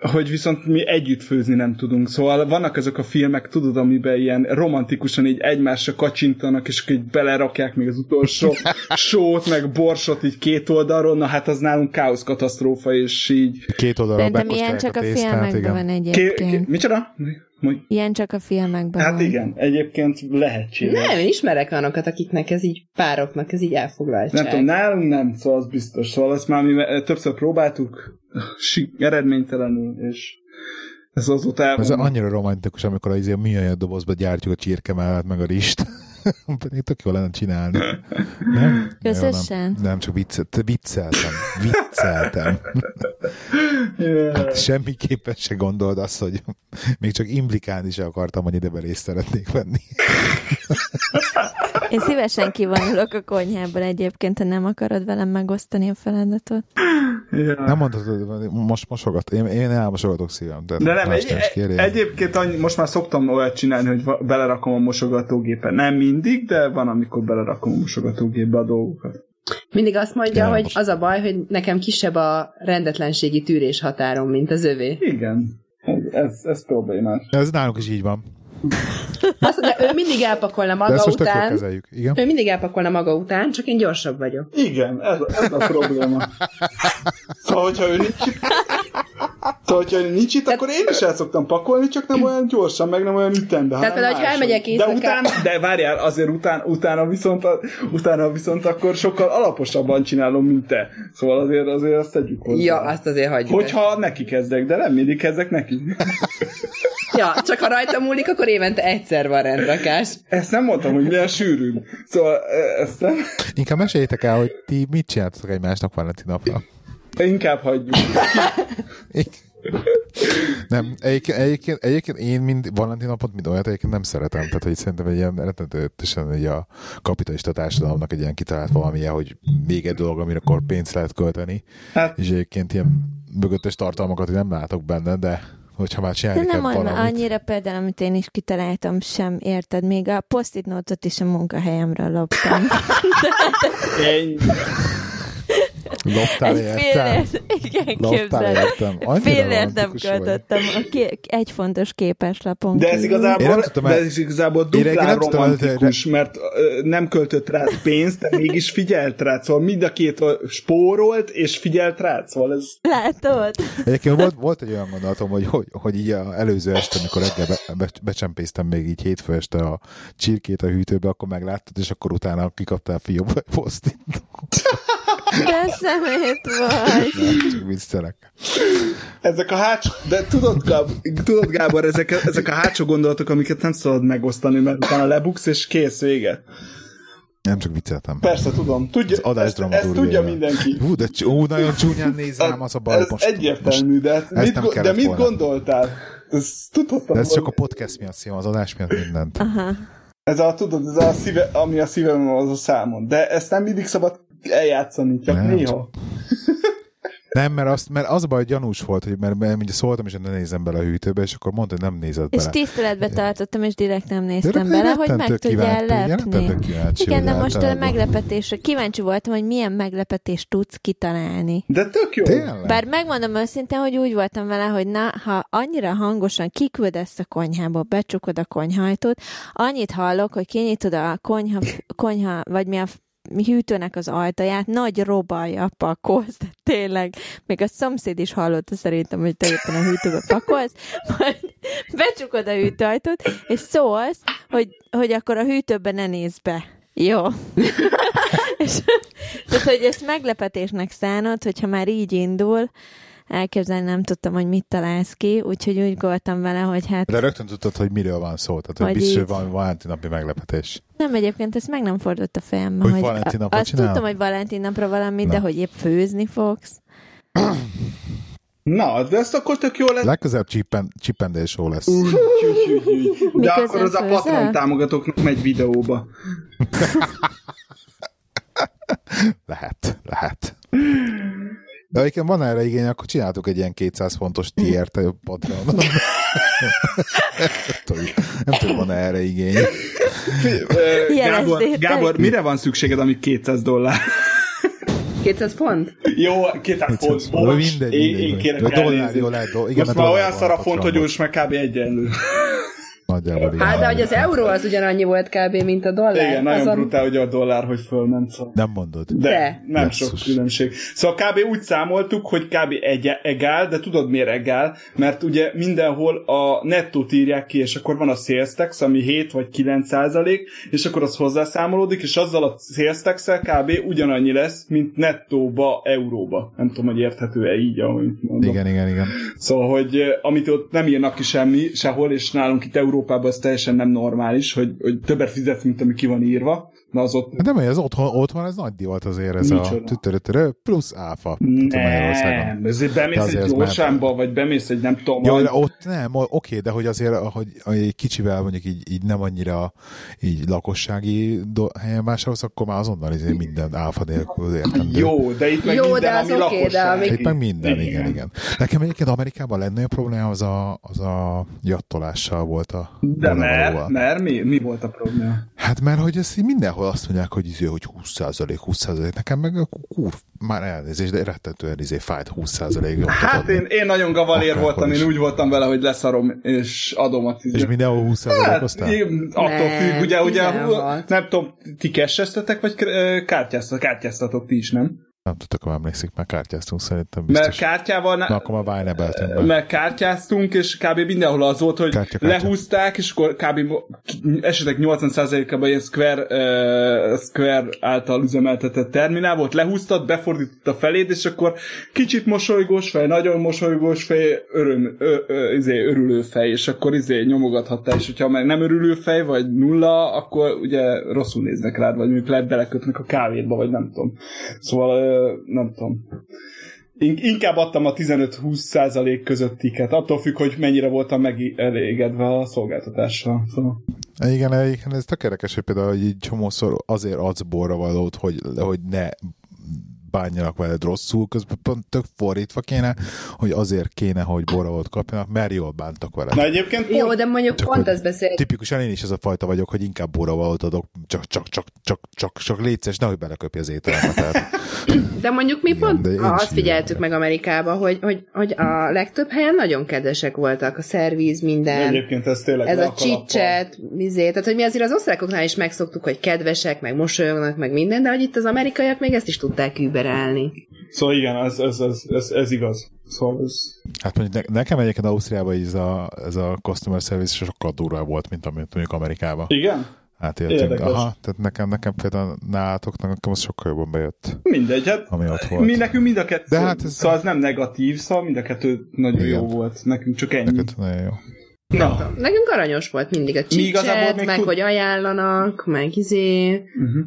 hogy viszont mi együtt főzni nem tudunk. Szóval vannak ezek a filmek, tudod, amiben ilyen romantikusan így egymásra kacsintanak, és így belerakják még az utolsó sót, meg borsot így két oldalról, na hát az nálunk káosz katasztrófa, és így... Két oldalra Szerintem ilyen csak a tésztát, filmekben van Ké, egyébként. ké, micsoda? Ilyen csak a filmekben Hát van. igen, egyébként lehetséges. Nem, én ismerek olyanokat, akiknek ez így pároknak, ez így elfoglaltság. Nem tudom, nálunk nem, szóval az biztos. Szóval azt már mi többször próbáltuk, eredménytelenül, és ez azóta Ez elmondom. annyira romantikus, amikor az a műanyag dobozba gyártjuk a csirke mellett, meg a rist. Pedig tök jó lenne csinálni. Nem? Közösen? Nem, nem, csak viccel, vicceltem. Vicceltem. Hát semmiképpen se gondold azt, hogy még csak implikálni se akartam, hogy ide részt szeretnék venni. Én szívesen kivonulok a konyhából egyébként, ha nem akarod velem megosztani a feladatot. Yeah. Nem mondhatod, most mosogat. Én, én elmosogatok szívem. De, De nem, egy, egyébként annyi, most már szoktam olyat csinálni, hogy belerakom a mosogatógépe. Nem mindig, de van, amikor belerakom a mosogatógépbe a dolgokat. Mindig azt mondja, Ja, hogy most- az a baj, hogy nekem kisebb a rendetlenségi tűrés határom, mint az övé. Igen, ez, ez problémás. Ez nálunk is így van. Azt mondja, ő mindig elpakolna De maga ezt most után. kezeljük. Igen? Ő mindig elpakolna maga után, csak én gyorsabb vagyok. Igen, ez, ez a probléma. Szóval, hogyha ő nincs itt, szóval, hogyha ő nincs itt, akkor én is el szoktam pakolni, csak nem olyan gyorsan, meg nem olyan ütemben. Tehát például, máshogy. elmegyek de éjszaka- utána, de várjál, azért után, utána, viszont, a, utána viszont akkor sokkal alaposabban csinálom, mint te. Szóval azért, azért azt tegyük hozzá. Ja, azt azért hagyjuk. Hogyha neki kezdek, de nem mindig kezdek neki. Ja, csak ha rajta múlik, akkor évente egyszer van rendrakás. Ezt nem mondtam, hogy milyen sűrűn. Szóval ezt nem, Inkább meséljétek el, hogy ti mit csináltatok egymásnak Valentin napra. inkább hagyjuk. Nem, egyébként, egyébként, egyébként én mind Valentin napot, mind olyat egyébként nem szeretem. Tehát, hogy szerintem egy ilyen rettenetesen egy a kapitalista társadalomnak egy ilyen kitalált valamilyen, hogy még egy dolog, amire akkor pénzt lehet költeni. Hát- És egyébként ilyen mögöttes tartalmakat én nem látok benne, de hogyha már De csinálni nem kell mondom, valamit. annyira például, amit én is kitaláltam, sem érted. Még a notot is a munkahelyemről loptam. Én, Loptál Egy értem? igen, Loptál képzeld. értem? Félért nem költöttem a ké- egy fontos képeslapon de ez. Én igazából, nem tudtam de ez igazából duplán romantikus, mert ö, nem költött rá pénzt, de mégis figyelt rá. Szóval mind a két spórolt, és figyelt rá. Szóval ez... Látod? Egyébként volt, volt egy olyan gondolatom, hogy, hogy, hogy így a előző este, amikor reggel be, be, becsempésztem még így hétfő este a csirkét a hűtőbe, akkor megláttad, és akkor utána kikaptál fióba posztit. De szemét vagy. Nem, csak viccelek. Ezek a hátsó... De tudod, Gábor, tudod, Gábor ezek, ezek a hátsó gondolatok, amiket nem szabad megosztani, mert utána lebuksz, és kész, vége. Nem csak vicceltem. Persze, tudom. Tudja, Az adás ezt, ezt tudja mindenki. Hú, de ú, nagyon csúnyán néz rám az a baj. ez most, egyértelmű, de, hát mit, go- de mit volna. gondoltál? Ezt tudhattam. De ez csak a podcast miatt szívom, az adás miatt mindent. Aha. Ez a, tudod, ez a szíve, ami a szívem az a számon. De ezt nem mindig szabad eljátszani, csak Nem, néha. Nem, mert, azt, mert az a baj, hogy gyanús volt, hogy mert, mert ugye szóltam, és ne nézem bele a hűtőbe, és akkor mondta, hogy nem nézett És bele. tiszteletbe tartottam, és direkt nem néztem bele, hogy meg kíváncsi, lepni. Igen, de most a meglepetésre kíváncsi voltam, hogy milyen meglepetést tudsz kitalálni. De tök jó. Tényleg? Bár megmondom őszintén, hogy úgy voltam vele, hogy na, ha annyira hangosan kiküldesz a konyhába, becsukod a konyhajtót, annyit hallok, hogy kinyitod a konyha, konyha vagy mi a hűtőnek az ajtaját, nagy robajja pakolsz, de tényleg, még a szomszéd is hallotta szerintem, hogy te éppen a hűtőbe pakolsz, majd becsukod a hűtőajtót, és szólsz, hogy, hogy akkor a hűtőbe ne nézz be. Jó. és, tehát, hogy ezt meglepetésnek szánod, hogyha már így indul, elképzelni nem tudtam, hogy mit találsz ki, úgyhogy úgy voltam vele, hogy hát... De rögtön tudtad, hogy miről van szó, tehát hogy Hogy biztos, így. van Valentin napi meglepetés. Nem, egyébként ezt meg nem fordult a fejembe, Hogy hogy, Valentin napra azt csinál? tudtam, hogy Valentin napra valami, Na. de hogy épp főzni fogsz. Na, de ezt akkor tök jó lesz. Legközelebb csippen, csippendés show lesz. Új. De akkor az a? Patreon támogatóknak megy videóba. Lehet, lehet. De egyébként van erre igény, akkor csináltuk egy ilyen 200 fontos tiert a Patreonon. nem tudom, van erre igény. Gábor. Gábor, mire van szükséged, ami 200 dollár? 200 font? Jó, 200 font. Bocs, mindegy, én, mindegy. én kérek Vagy dollár, jó, lehet, do- igen, Most mert már olyan szar a font, hogy most már kb. egyenlő. Nagyjából. Hát, de hogy az euró az ugyanannyi volt kb. mint a dollár. Igen, nagyon Azon- brutál, hogy a dollár, hogy fölment. Szóval. Nem mondod. De, De. nem Basszus. sok különbség. Szóval kb. úgy számoltuk, hogy kb. egy egál, de tudod miért egál? Mert ugye mindenhol a nettót írják ki, és akkor van a sales tax, ami 7 vagy 9 százalék, és akkor az hozzászámolódik, és azzal a sales tax kb. ugyanannyi lesz, mint nettóba, euróba. Nem tudom, hogy érthető-e így, ahogy mondom. Igen, igen, igen. Szóval, hogy eh, amit ott nem írnak ki semmi, sehol, és nálunk itt Európában ez teljesen nem normális, hogy, hogy többet fizetsz, mint ami ki van írva. Na az ott De nem, ez otthon, otthon ez nagy divat azért, ez Micsoda? a plusz áfa. Nem, ezért bemész azért egy ez gyorsámba, vagy bemész egy nem tudom, Jó, de ott nem, oké, de hogy azért, hogy, egy kicsivel mondjuk így, így nem annyira így lakossági do- helyen vásárolsz, akkor már azonnal izé minden áfa nélkül értem. jó, de itt meg Jó, minden, de az ami oké, de lakosság. amíg- Itt meg minden, igen, igen. Nekem egyébként Amerikában lenne a probléma, az a, az a jattolással volt a De mert, mert mi, mi volt a probléma? Hát mert hogy ezt így mindenhol azt mondják, hogy izé, hogy 20% 20% nekem meg a kur, már elnézést, de rettetően izé fájt 20% jobb Hát én, én nagyon gavalér Akárhol voltam, is. én úgy voltam vele, hogy leszarom, és adom a És mindenhol 20% Hát, osztál? én- attól Nem, függ, ugye, ugye, 16. nem tudom, ti kesseztetek, vagy ö, kártyáztatok, kártyáztatok ti is, nem? Nem tudtak, hogy emlékszik, mert kártyáztunk szerintem biztos. Mert kártyával... Na, akkor már mert kártyáztunk, és kb. mindenhol az volt, hogy Kártya, kártya. lehúzták, és akkor kb. esetek 80%-ában ilyen Square, uh, Square által üzemeltetett terminál volt, lehúztad, befordított a feléd, és akkor kicsit mosolygós fej, nagyon mosolygós fej, öröm, ö, ö, izé, örülő fej, és akkor izé nyomogathattál, és hogyha meg nem örülő fej, vagy nulla, akkor ugye rosszul néznek rád, vagy mondjuk lehet belekötnek a kávédba, vagy nem tudom. Szóval nem tudom. In- inkább adtam a 15-20 százalék közöttiket, attól függ, hogy mennyire voltam megelégedve a szolgáltatással. Szóval. Igen, igen, ez tök érdekes, hogy például így csomószor azért adsz borra valót, hogy, hogy ne bánjanak veled rosszul, közben pont tök fordítva kéne, hogy azért kéne, hogy borravalót kapjanak, mert jól bántak veled. Na egyébként Jó, pont, de mondjuk Csak pont ezt beszél. Tipikusan én is ez a fajta vagyok, hogy inkább borravalót adok, csak, csak, csak, csak, csak, csak létszes, nehogy beleköpje az ételemet. De mondjuk mi Igen, pont de azt figyeltük meg Amerikában, hogy, hogy, hogy a legtöbb helyen nagyon kedvesek voltak, a szervíz, minden. egyébként ez tényleg Ez a csicset, izé, tehát hogy mi azért az osztrákoknál is megszoktuk, hogy kedvesek, meg mosolyognak, meg minden, de hogy itt az amerikaiak még ezt is tudták überelni. Szóval igen, ez, ez, ez, ez, ez igaz. Szóval ez... hát mondjuk ne, nekem egyébként Ausztriában ez a, ez a customer service sokkal durvább volt, mint amit mondjuk Amerikában. Igen? Hát értünk. Érdekes. Aha, tehát nekem, nekem például nálátoknak nekem az sokkal jobban bejött, Mindegy, hát ami ott volt. mi nekünk mind a kettő, De hát ez- szóval ez nem negatív, szóval mind a kettő nagyon Igen. jó volt. Nekünk csak ennyi. Neked nagyon jó. Na, Nekünk aranyos volt mindig a csicset, még meg tud- hogy ajánlanak, meg izé. uh-huh.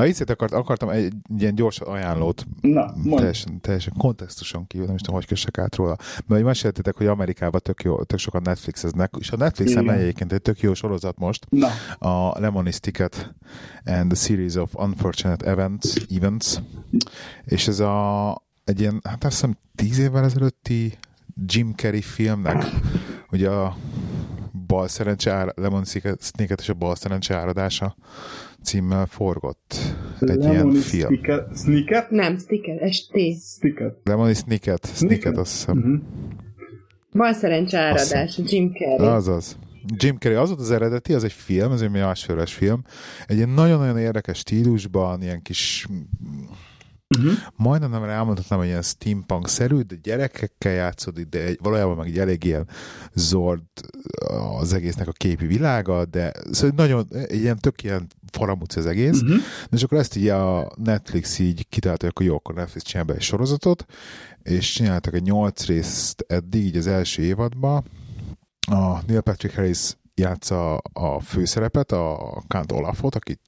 Na, itt akart, akartam egy ilyen gyors ajánlót, Na teljesen, teljesen kontextuson kívül, nem is tudom, hogy kössek át róla. Mert meséltétek, hogy Amerikában tök, jó, tök sokan Netflixeznek, és a Netflixen megy egyébként egy tök jó sorozat most, Na, a Lemony's Ticket and the Series of Unfortunate Events, Events, és ez a egy ilyen, hát azt hiszem tíz évvel ezelőtti Jim Carrey filmnek, ugye a bal szerencse ára, Lemon Snicket és a bal szerencse áradása címmel forgott egy ilyen Lemony film. Snicket? Snicket? Nem, sticker, ST. Snicket. Lemony Snicket, Snicket azt hiszem. Uh-huh. Bal szerencse áradás, Jim Carrey. Azaz. Jim Carrey az volt az eredeti, az egy film, ez egy másféles film. Egy ilyen nagyon-nagyon érdekes stílusban, ilyen kis Uh-huh. Majdnem nem elmondhatnám, hogy ilyen steampunk-szerű, de gyerekekkel játszódik, de egy, valójában meg egy elég ilyen zord az egésznek a képi világa, de szóval nagyon, egy ilyen tök ilyen faramúci az egész, uh-huh. de és akkor ezt így a Netflix így kitálta, hogy akkor jó, akkor Netflix csinál be egy sorozatot, és csináltak egy nyolc részt eddig, így az első évadban, a Neil Patrick Harris játsza a főszerepet, a Count Olafot, akit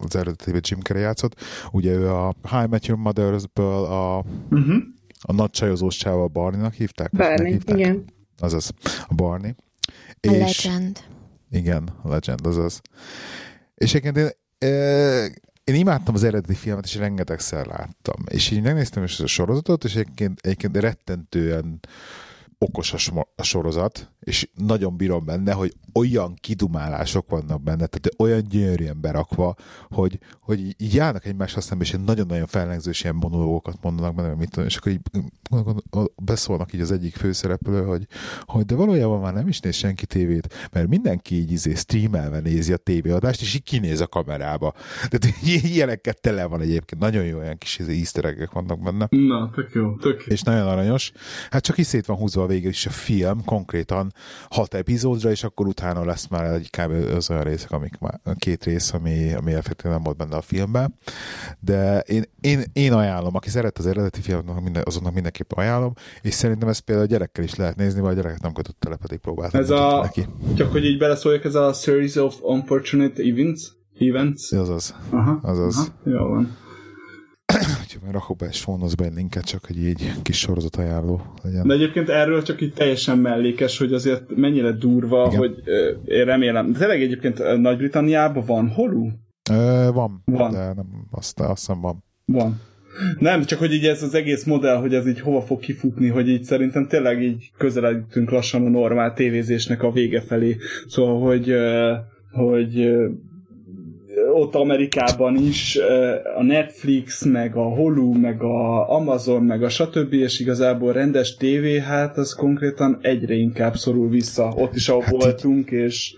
az eredetében Jim Carrey játszott. Ugye ő a High Met Your Mother-ből a, uh-huh. a nagy csajozós csáva Barney-nak hívták? Barney, hívták? igen. Azaz, a Barney. A és, Legend. Igen, a Legend, azaz. És egyébként én, én imádtam az eredeti filmet, és rengetegszer láttam. És így megnéztem is a sorozatot, és egyébként, egyébként rettentően okos a, a sorozat, és nagyon bírom benne, hogy olyan kidumálások vannak benne, tehát olyan gyönyörűen berakva, hogy, hogy így járnak egymásra szembe, és nagyon-nagyon fellengzős ilyen monológokat mondanak benne, mit tudom, és akkor így beszólnak így az egyik főszereplő, hogy, hogy de valójában már nem is néz senki tévét, mert mindenki így izé streamelve nézi a tévéadást, és így kinéz a kamerába. Tehát ilyeneket tele van egyébként, nagyon jó olyan kis izé easter vannak benne. Na, tök jó, tök jó. És nagyon aranyos. Hát csak is szét van húzva a végül is a film, konkrétan hat epizódra, és akkor utána lesz már egy kb. az olyan részek, amik már, két rész, ami, ami effektíven nem volt benne a filmben. De én, én, én ajánlom, aki szeret az eredeti filmet, minden, azonnak mindenképp ajánlom, és szerintem ezt például a gyerekkel is lehet nézni, vagy a gyereket nem kötött tele, pedig próbáltam ez a, neki. Csak hogy így beleszóljak, ez a Series of Unfortunate Events? Events? Azaz. Aha, azaz. Aha, jó van. Úgyhogy rakok be és fonnoz be egy linket, csak hogy így kis sorozat ajánló legyen. De egyébként erről csak így teljesen mellékes, hogy azért mennyire durva, Igen. hogy euh, én remélem. De tényleg egyébként Nagy-Britanniában van holú? Ö, van, van, de nem, azt, azt hiszem van. Van. Nem, csak hogy így ez az egész modell, hogy ez így hova fog kifutni, hogy így szerintem tényleg így közeledünk lassan a normál tévézésnek a vége felé. Szóval, hogy, hogy ott Amerikában is a Netflix, meg a Hulu, meg a Amazon, meg a stb. és igazából rendes tévé, hát az konkrétan egyre inkább szorul vissza. Ott is, ahol hát voltunk, így... és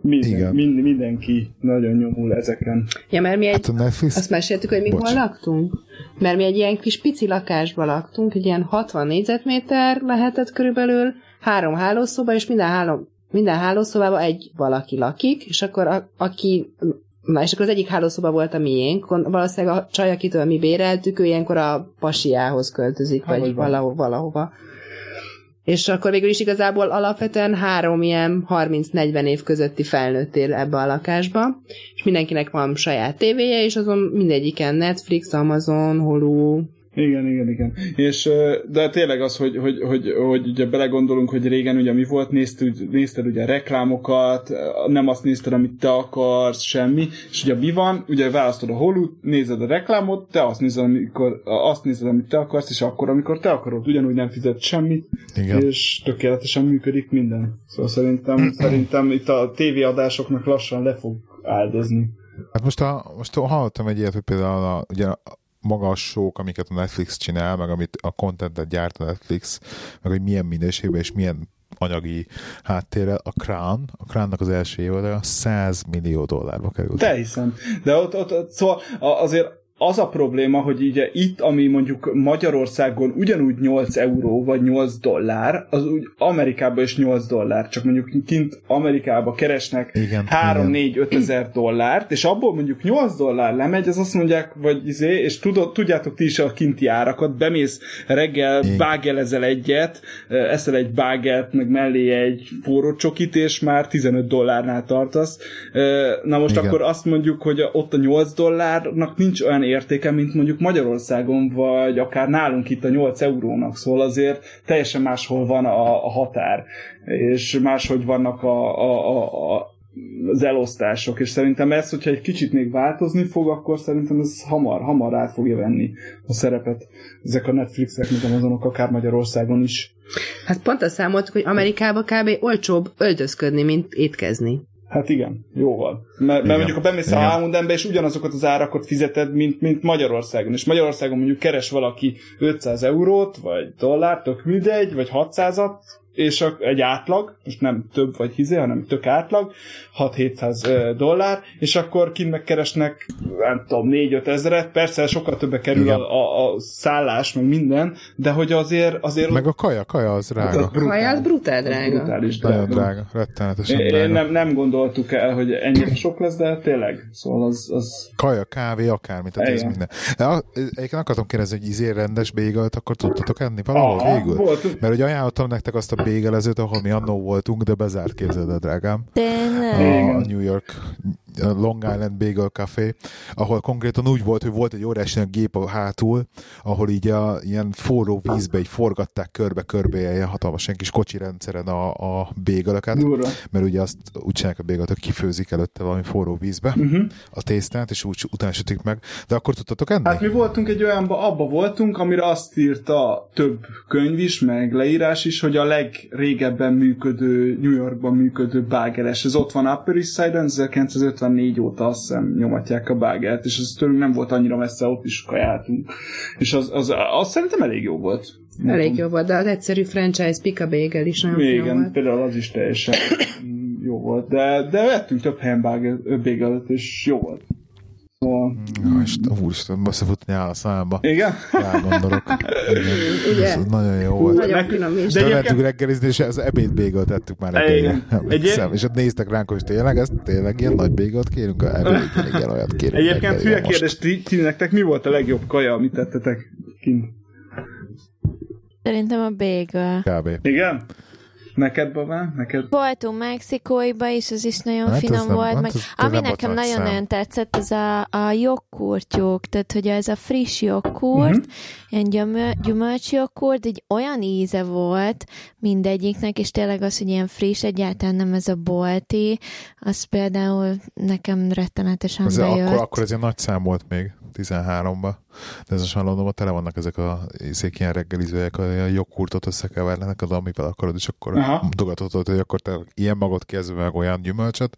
minden, mind, mindenki nagyon nyomul ezeken. Ja, mert mi egy, hát Netflix... azt meséltük, hogy mi Bocs. hol laktunk? Mert mi egy ilyen kis pici lakásban laktunk, egy ilyen 60 négyzetméter lehetett körülbelül, három hálószoba, és minden három, minden hálószobában egy valaki lakik, és akkor a, aki és akkor az egyik hálószoba volt a miénk, valószínűleg a csaj, akitől mi béreltük, ő ilyenkor a pasiához költözik, ha, vagy valahova, valahova. És akkor végül is igazából alapvetően három ilyen 30-40 év közötti felnőtt él ebbe a lakásba, és mindenkinek van saját tévéje, és azon mindegyiken Netflix, Amazon, Hulu, igen, igen, igen. És, de tényleg az, hogy, hogy, hogy, hogy ugye belegondolunk, hogy régen ugye mi volt, nézted, nézted ugye reklámokat, nem azt nézted, amit te akarsz, semmi, és ugye mi van, ugye választod a holút, nézed a reklámot, te azt nézed, amikor, azt nézed, amit te akarsz, és akkor, amikor te akarod, ugyanúgy nem fizet semmit, igen. és tökéletesen működik minden. Szóval szerintem, szerintem itt a tévéadásoknak lassan le fog áldozni. Hát most, a, most hallottam egy ilyet, hogy például a, ugye maga a show amiket a Netflix csinál, meg amit a contentet gyárt a Netflix, meg hogy milyen minőségben és milyen anyagi háttérrel, a Crown, a Crownnak az első évada 100 millió dollárba került. Te hiszem. De ott, ott, ott szóval azért az a probléma, hogy ugye itt, ami mondjuk Magyarországon ugyanúgy 8 euró vagy 8 dollár, az úgy Amerikában is 8 dollár, csak mondjuk kint Amerikába keresnek 3-4-5 ezer dollárt, és abból mondjuk 8 dollár lemegy, az azt mondják, vagy izé, és tudod, tudjátok ti is a kinti árakat, bemész reggel, Igen. bágelezel egyet, eszel egy bágelt, meg mellé egy forró csokit, és már 15 dollárnál tartasz. Na most Igen. akkor azt mondjuk, hogy ott a 8 dollárnak nincs olyan értéke, mint mondjuk Magyarországon, vagy akár nálunk itt a 8 eurónak, szóval azért teljesen máshol van a, a határ, és máshogy vannak a, a, a, a az elosztások, és szerintem ez, hogyha egy kicsit még változni fog, akkor szerintem ez hamar, hamar át fogja venni a szerepet ezek a Netflixek, mint Amazonok, akár Magyarországon is. Hát pont azt számoltuk, hogy Amerikában kb. olcsóbb öltözködni, mint étkezni. Hát igen, jóval. Mert, mert mondjuk, ha bemész a Igen. Almundenbe, és ugyanazokat az árakat fizeted, mint, mint Magyarországon. És Magyarországon mondjuk keres valaki 500 eurót, vagy dollárt, tök mindegy, vagy 600-at, és a, egy átlag, most nem több vagy hizé, hanem tök átlag, 6-700 ö, dollár, és akkor kint megkeresnek, nem tudom, 4-5 ezeret, persze sokkal többe kerül Igen. a, a, a, szállás, meg minden, de hogy azért, azért Meg a kaja, kaja az az drága. brutál. Kaja, az brutál Az drága. brutális Nagyon drága. drága, rettenetesen Én drága. nem, nem gondoltuk el, hogy ennyire sok lesz, de tényleg. Szóval az, az Kaja, kávé, akármit, tehát ez Igen. minden. De a- Egyébként akartam kérdezni, hogy izé rendes bégelt, akkor tudtatok enni valahol Aha, végül? volt. Mert hogy ajánlottam nektek azt a bégelezőt, ahol mi annó voltunk, de bezárt képzeld el, drágám. Tényleg? A New York Long Island Bagel Café, ahol konkrétan úgy volt, hogy volt egy óriási nagy gép a hátul, ahol így a, ilyen forró vízbe így forgatták körbe-körbe ilyen hatalmas ilyen kis kocsi rendszeren a, a bégelöket, mert ugye azt úgy csinálják a bégelt, hogy kifőzik előtte valami forró vízbe Uh-huh. a tésztát, és úgy utána sütik meg. De akkor tudtatok enni? Hát mi voltunk egy olyanba, abba voltunk, amire azt írta több könyv is, meg leírás is, hogy a legrégebben működő, New Yorkban működő bágeres. Ez ott van Upper East Side-en, 1954 óta azt hiszem nyomatják a bágert, és ez tőlünk nem volt annyira messze, ott is kajáltunk. És az, az, az szerintem elég jó volt. Elég jó volt, de az egyszerű franchise Pika Bagel is nagyon igen, volt. például az is teljesen jó volt. De, de vettünk több helyen bágelet, és jó volt. Szóval, Ja, Isten, úristen, beszefut nyál a számba. igen? Elgondolok. Igen. Ugye? Ez nagyon jó volt. Nagyon finom is. de egyébként- mentünk reggelizni, és az ebéd bégelt tettük már Igen. reggelire. Egy- Emlékszem. És ott néztek ránk, hogy tényleg ez tényleg ilyen nagy bégelt kérünk, a ebéd, igen, olyat kérünk. Egyébként hülye kérdés, ti, nektek mi volt a legjobb kaja, amit tettetek kint? Szerintem a bagel. Kb. Igen? Neked, Babán? Neked? Voltunk Mexikóiba is, az is nagyon Hát az finom nem- volt. hát Meg, az ami nekem nagyon-nagyon tetszett, az a, a joghurtjuk, tehát hogy ez a friss joghurt, Mhm. uh-huh. ilyen gyömö- gyümölcsjoghurt, egy olyan íze volt mindegyiknek, és tényleg az, hogy ilyen friss, egyáltalán nem ez a bolti, az például nekem rettenetesen Ez bejött. akkor, akkor ez ilyen nagy szám volt még, 13-ban. De ez most már Londonban tele vannak ezek a izék ilyen reggelizőek, a joghurtot összekevernek az, amivel akarod, és akkor Aha. mutogathatod, hogy akkor te ilyen magot kezdve meg olyan gyümölcsöt,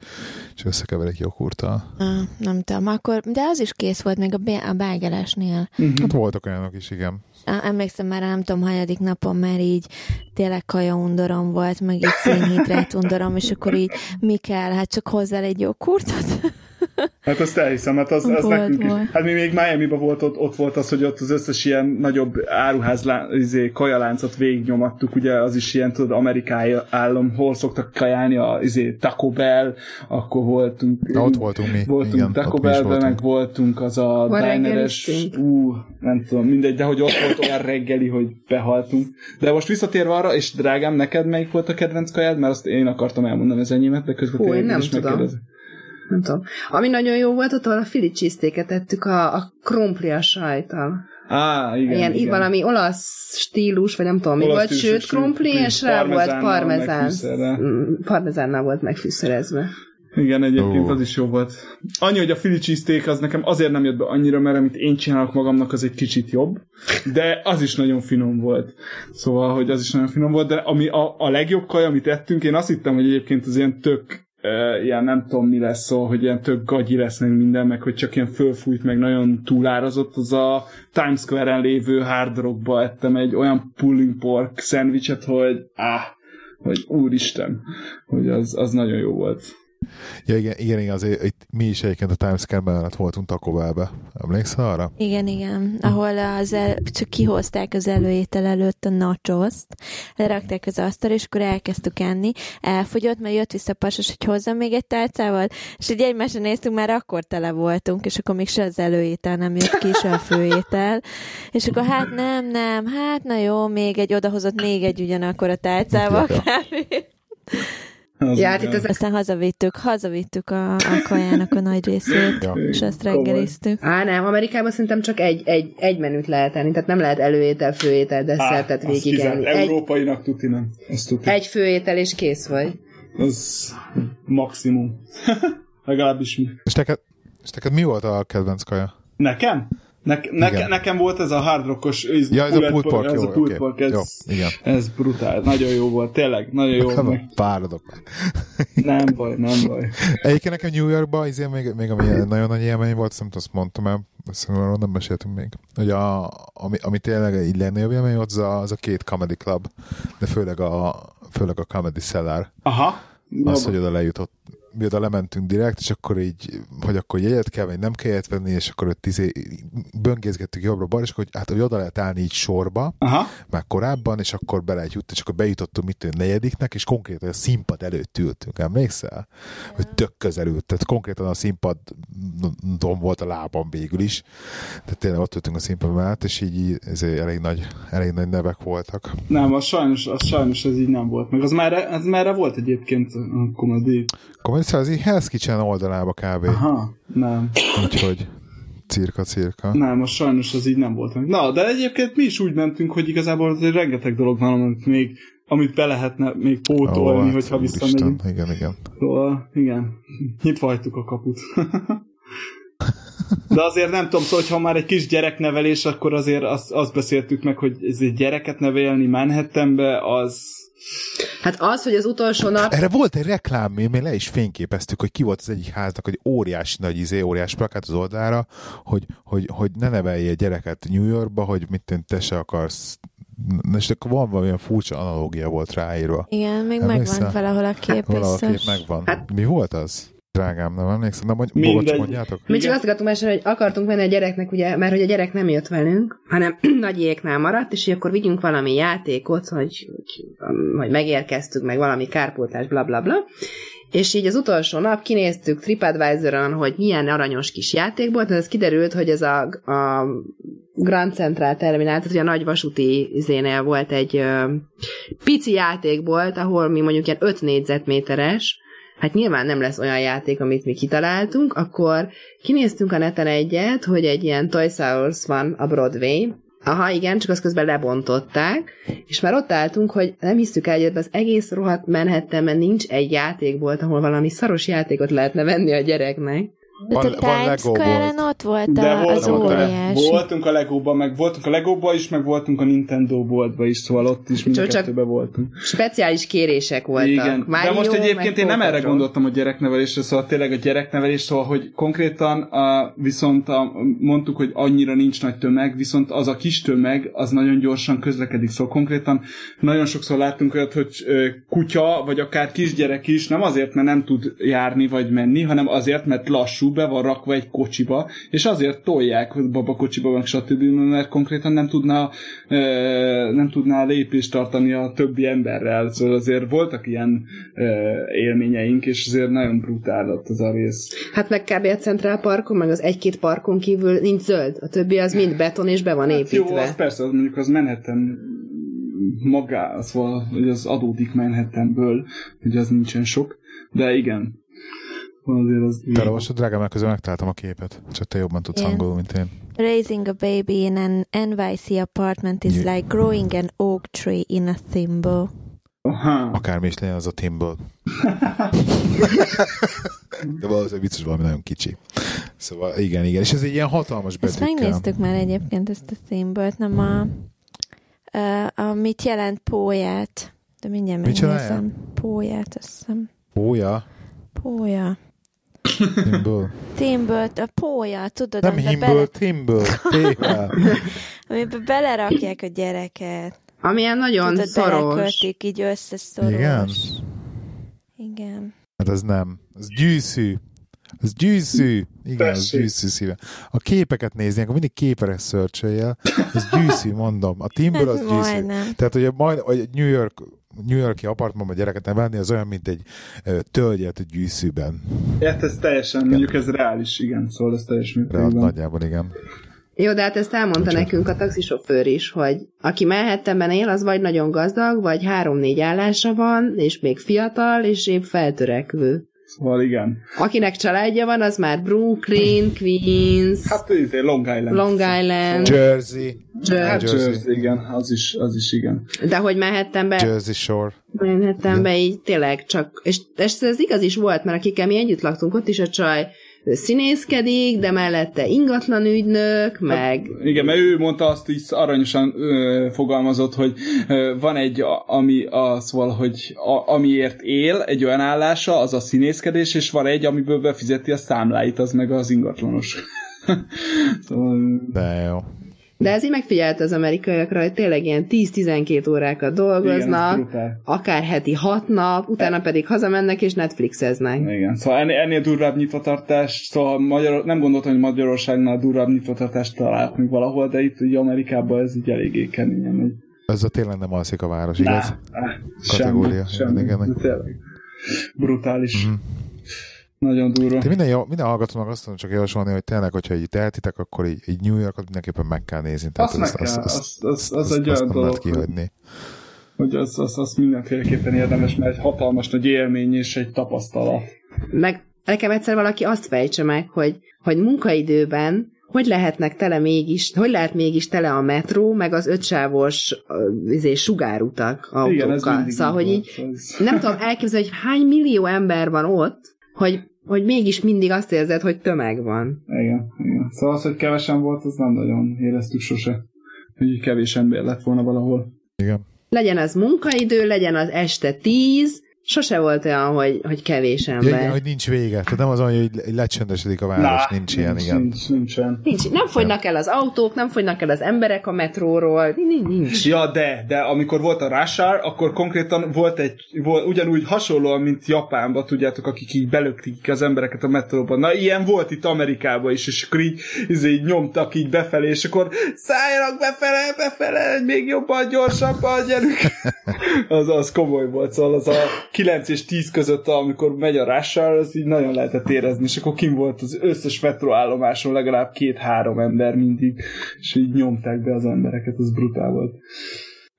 és összekeverik joghurttal. Ah, nem tudom, akkor, de az is kész volt még a, bé- a bágelesnél. Hát voltak olyanok is, igen. Emlékszem már, nem tudom, hanyadik napon már így tényleg kaja undorom volt, meg így szénhidrát undorom, és akkor így mi kell, hát csak hozzá egy joghurtot? Hát azt elhiszem, hát az, az Volt, nekünk is. Hát mi még Miami-ban volt, ott, ott volt az, hogy ott az összes ilyen nagyobb áruház lá, izé, kajaláncot végignyomattuk, ugye az is ilyen, tudod, amerikai állam, hol szoktak kajálni, a izé, Taco Bell, akkor voltunk. Na, ott voltunk mi. Voltunk igen, Taco Bellben, voltunk. meg voltunk az a dineres, ú, nem tudom, mindegy, de hogy ott volt olyan reggeli, hogy behaltunk. De most visszatérve arra, és drágám, neked melyik volt a kedvenc kajád? Mert azt én akartam elmondani az enyémet, de közben Hú, nem is tudom. megkérdezem. Nem tudom. Ami nagyon jó volt, ott a fili cheesesteaket tettük a, a krumpli a sajtal. Á, igen, Ilyen, igen. valami olasz stílus, vagy nem tudom, mi Olasz volt, stílusú sőt krumpli, és rá volt parmezán. Mm, Parmezánnal volt megfűszerezve. Igen, egyébként Ó. az is jó volt. Annyi, hogy a Philly cheesesteak az nekem azért nem jött be annyira, mert amit én csinálok magamnak, az egy kicsit jobb, de az is nagyon finom volt. Szóval, hogy az is nagyon finom volt, de ami a, a legjobb kaj, amit ettünk, én azt hittem, hogy egyébként az ilyen tök uh, ilyen nem tudom mi lesz szó, hogy ilyen tök gagyi lesz meg minden, meg hogy csak ilyen fölfújt, meg nagyon túlárazott, az a Times Square-en lévő Hard Rockba ettem egy olyan pulling pork szendvicset, hogy áh, hogy úristen, hogy az, az nagyon jó volt. Ja, igen, igen, igen, azért itt mi is egyébként a Times Square mellett voltunk Taco Bellbe. Emlékszel arra? Igen, igen. Ahol az el, csak kihozták az előétel előtt a nachoszt, lerakták az asztal, és akkor elkezdtük enni. Elfogyott, mert jött vissza a pasas, hogy hozzam még egy tálcával, és így egymásra néztünk, már akkor tele voltunk, és akkor még se az előétel nem jött ki, se a főétel. És akkor hát nem, nem, hát na jó, még egy, odahozott még egy ugyanakkor a tálcával. Az Ja, hát itt az Aztán hazavittük, hazavittük a, a kajának a nagy részét, Ja. és azt reggeliztük. Á, nem, Amerikában szerintem csak egy, egy, egy menüt lehet enni, tehát nem lehet előétel, főétel, desszertet Á, végig enni. Egy, Európainak tuti nem. Tuti. egy főétel és kész vagy. Az maximum. Legalábbis mi. És neked, és neked mi volt a kedvenc kaja? Nekem? Ne, ne, Igen. nekem volt ez a hard rockos, ez, Ja, ez a pulled pork, ez jó, a pork, ez, Jó, igen. ez brutál, nagyon jó volt, tényleg, nagyon jó volt. Páradok. Nem baj, nem baj. Egyébként nekem New Yorkban izé még, még ami nagyon nagy élmény volt, azt nem tudom, azt mondtam el, arról nem meséltünk még, hogy a, ami, ami tényleg így legnagyobb élmény volt, az a, az a két comedy club, de főleg a, főleg a comedy cellar. Aha. Az, hogy oda lejutott, mi oda lementünk direkt, és akkor így, hogy akkor jegyet kell, vagy nem kell jegyet venni, és akkor ott izé, böngészgettük jobbra-balra, és akkor hogy, hát, hogy oda lehet állni így sorba, Aha. már korábban, és akkor be lehet jutni, és akkor bejutottunk mit tudom, negyediknek, és konkrétan a színpad előtt ültünk, emlékszel? Hogy tök közel ült, tehát konkrétan a színpadon volt a lábam végül is, tehát tényleg ott ültünk a színpad mellett, és így, ezért elég nagy, elég nagy nevek voltak. Nem, az sajnos, az sajnos ez így nem volt. Meg az már, az már volt egyébként a komedi. Akkor mondjuk, ez így Hell's Kitchen oldalába kb. Aha, nem. Úgyhogy cirka, cirka. Nem, az sajnos az így nem volt meg. Na, de egyébként mi is úgy mentünk, hogy igazából azért rengeteg dolog van, amit még amit be lehetne még pótolni, Ó, hát, hogyha visszamegyünk. Igen, igen. Szóval, igen, nyitva hagytuk a kaput. De azért nem tudom, szóval, ha már egy kis gyereknevelés, akkor azért azt, azt beszéltük meg, hogy ez egy gyereket nevelni Manhattanbe, az... Hát az, hogy az utolsó nap Erre volt egy reklám, mi mi le is fényképeztük, hogy ki volt az egyik háznak, hogy óriási nagy izé, óriás plakát az oldalára, hogy, hogy, hogy ne nevelje gyereket New Yorkba, hogy mit te se akarsz és akkor van valamilyen furcsa analógia volt ráírva. Igen, még Emlékszel? megvan valahol a kép Valahol a kép megvan. Hát- Mi volt az? Drágám, nem emlékszem. Nem, Mindegy. bocs, mondjátok? Mi csak azt akartunk mesélni, hogy akartunk menni a gyereknek, ugye, mert hogy a gyerek nem jött velünk, hanem nagyéknál maradt, és hogy akkor vigyünk valami játékot, hogy, hogy, hogy megérkeztük, meg valami kárpótlás, bla bla bla. És így az utolsó nap kinéztük TripAdvisor-on, hogy milyen aranyos kis játék volt, ez kiderült, hogy ez a, a Grand Central Terminál, tehát ugye a nagy vasúti izénél volt egy ö, pici játék volt, ahol mi mondjuk ilyen 5 négyzetméteres, hát nyilván nem lesz olyan játék, amit mi kitaláltunk, akkor kinéztünk a neten egyet, hogy egy ilyen Toys R van a Broadway, Aha, igen, csak azt közben lebontották, és már ott álltunk, hogy nem hisztük el, hogy az egész rohadt Manhattanben nincs egy játékbolt, ahol valami szaros játékot lehetne venni a gyereknek. De Van- a van Times Square-en ott volt De a, az voltunk, a, óriási. voltunk a Legóban, meg voltunk a Legóban is, meg voltunk a Nintendo boltba is, szóval ott is mind kettőben voltunk. Speciális kérések voltak. Igen, Mario, de most egyébként én nem erre gondoltam a gyereknevelésre, szóval tényleg a gyereknevelés, szóval, hogy konkrétan a, viszont a, mondtuk, hogy annyira nincs nagy tömeg, viszont az a kis tömeg, az nagyon gyorsan közlekedik, szóval konkrétan nagyon sokszor láttunk olyat, hogy kutya, vagy akár kisgyerek is, nem azért, mert nem tud járni vagy menni, hanem azért, mert lassú, be van rakva egy kocsiba, és azért tolják babakocsiba, meg stb., mert konkrétan nem tudná, nem tudná lépést tartani a többi emberrel, szóval azért voltak ilyen élményeink, és azért nagyon brutál ott az a rész. Hát meg kb. a Central Parkon, meg az egy-két parkon kívül nincs zöld. A többi az mind beton és be van Hát jó, építve. az persze, az mondjuk az Manhattan magá, szóval hogy az adódik Manhattanből, hogy az nincsen sok, de igen. Azért az... Te olvasod, drágám, mert közben megtaláltam a képet. Csak te jobban tudsz Igen. angolul, mint én. Raising a baby in an NYC apartment is Yeah. like growing an oak tree in a thimble. Aha. Akármi is legyen az a Timbal. De valószínűleg vicces valami nagyon kicsi. Szóval igen, igen. És ez egy ilyen hatalmas Ezt betűkkel. megnéztük már egyébként, ezt a thimble nem a, a, a mit jelent póját. De mindjárt megnézem. Póját, azt hiszem. Ója. Pója. Timbal. Thimble, a pója, tudod, Nem himbal, bele. Tével. amiben belerakják a gyereket. Amilyen nagyon Tudod, szoros. belekötik, így összeszoros. Igen? Igen. Hát ez nem. Ez gyűszű. Ez gyűszű. Igen, Tessék. gyűszű szíve. A képeket nézni, akkor mindig képere szörcsöljel. Ez gyűszű, mondom. A Timbal az Hát gyűszű. majdnem. Tehát, hogy majd hogy New York New Yorki apartmanban gyereket nevelni, az olyan, mint egy tölgyet egy gyűszűben. Hát ez teljesen, mondjuk ez reális, igen, szóval ez teljes mértékben. nagyjából igen. Jó, de hát ezt elmondta Bocsánat. nekünk a taxisofőr is, hogy aki Manhattanben él, az vagy nagyon gazdag, vagy három-négy állása van, és még fiatal, és épp feltörekvő. Szóval igen. Akinek családja van, az már Brooklyn, Queens, Hát ez Long Island. Long Island, Jersey. Hát Jersey. Jersey. Jersey, igen, az is, az is igen. de hogy Manhattanben, Jersey Shore. Manhattanben így tényleg csak, és, és ez igaz is volt, mert akikkel mi együtt laktunk, ott is a csaj színészkedik, de mellette ingatlan ügynök, meg... Igen, mert ő mondta azt így aranyosan ö, fogalmazott, hogy ö, van egy, a- ami az valahogy, a, amiért él, egy olyan állása, az a színészkedés, és van egy, amiből befizeti a számláit, az meg az ingatlanos. szóval, De jó. De ez így megfigyelte az amerikaiakra, hogy tényleg ilyen 10-12 órákat igen, dolgoznak, brutál. akár heti 6 nap, utána pedig hazamennek és Netflixeznek. Igen, szóval ennél, ennél durvább nyitvatartás, szóval Magyar, nem gondoltam, hogy Magyarországnál durvább nyitvatartást találok még valahol, de itt így Amerikában ez így eléggé keményen megy. Ez a tényleg nem alszik a város, igaz? Á, á, Kategória. Semmi, semmi. Igen, igen. Brutális. Mhm. Nagyon durva. De minden, minden hallgatónak azt tudom csak javasolni, hogy tényleg, hogyha így tehetitek, akkor így, így New Yorkot mindenképpen meg kell nézni. Azt meg kell, az, az, az egy azt olyan nem lehet dolog, hogy, kihagyni. hogy az, az, az mindenféleképpen érdemes, mert egy hatalmas nagy élmény és egy tapasztalat. Meg nekem egyszer valaki azt fejtse meg, hogy, hogy munkaidőben hogy lehetnek tele mégis, hogy lehet mégis tele a metró, meg az ötsávos izé, sugárutak autókkal. Igen, ez szóval, hogy így volt, ez- nem tudom elképzelni, hogy hány millió ember van ott, hogy, hogy mégis mindig azt érzed, hogy tömeg van. Igen, igen. Szóval az, hogy kevesen volt, az nem nagyon éreztük sose. Hogy kevés ember lett volna valahol. Igen. Legyen az munkaidő, legyen az este tíz, sose volt olyan, hogy, hogy kevés Ja, ember. igen, hogy nincs vége. Tehát nem az olyan, hogy lecsendesedik a város, Nah, nincs ilyen, nincs, igen. Nincs, nincsen. Nincs, nem fogynak el az autók, nem fogynak el az emberek a metróról, nincs. Ja, de, de amikor volt a Hour, akkor konkrétan volt egy, volt, ugyanúgy hasonlóan, mint Japánban, tudjátok, akik így belöktik az embereket a metróban. Na, ilyen volt itt Amerikában is, és akkor így, így, így nyomtak így befelé, és akkor szálljanak befele, befele, még jobban, gyorsabban, gyerünk. az, az komoly volt, szóval az a 9 és 10 között, amikor megy a Hour, az így nagyon lehetett érezni, és akkor kim volt az összes metróállomáson legalább két-három ember mindig, és így nyomták be az embereket, az brutál volt.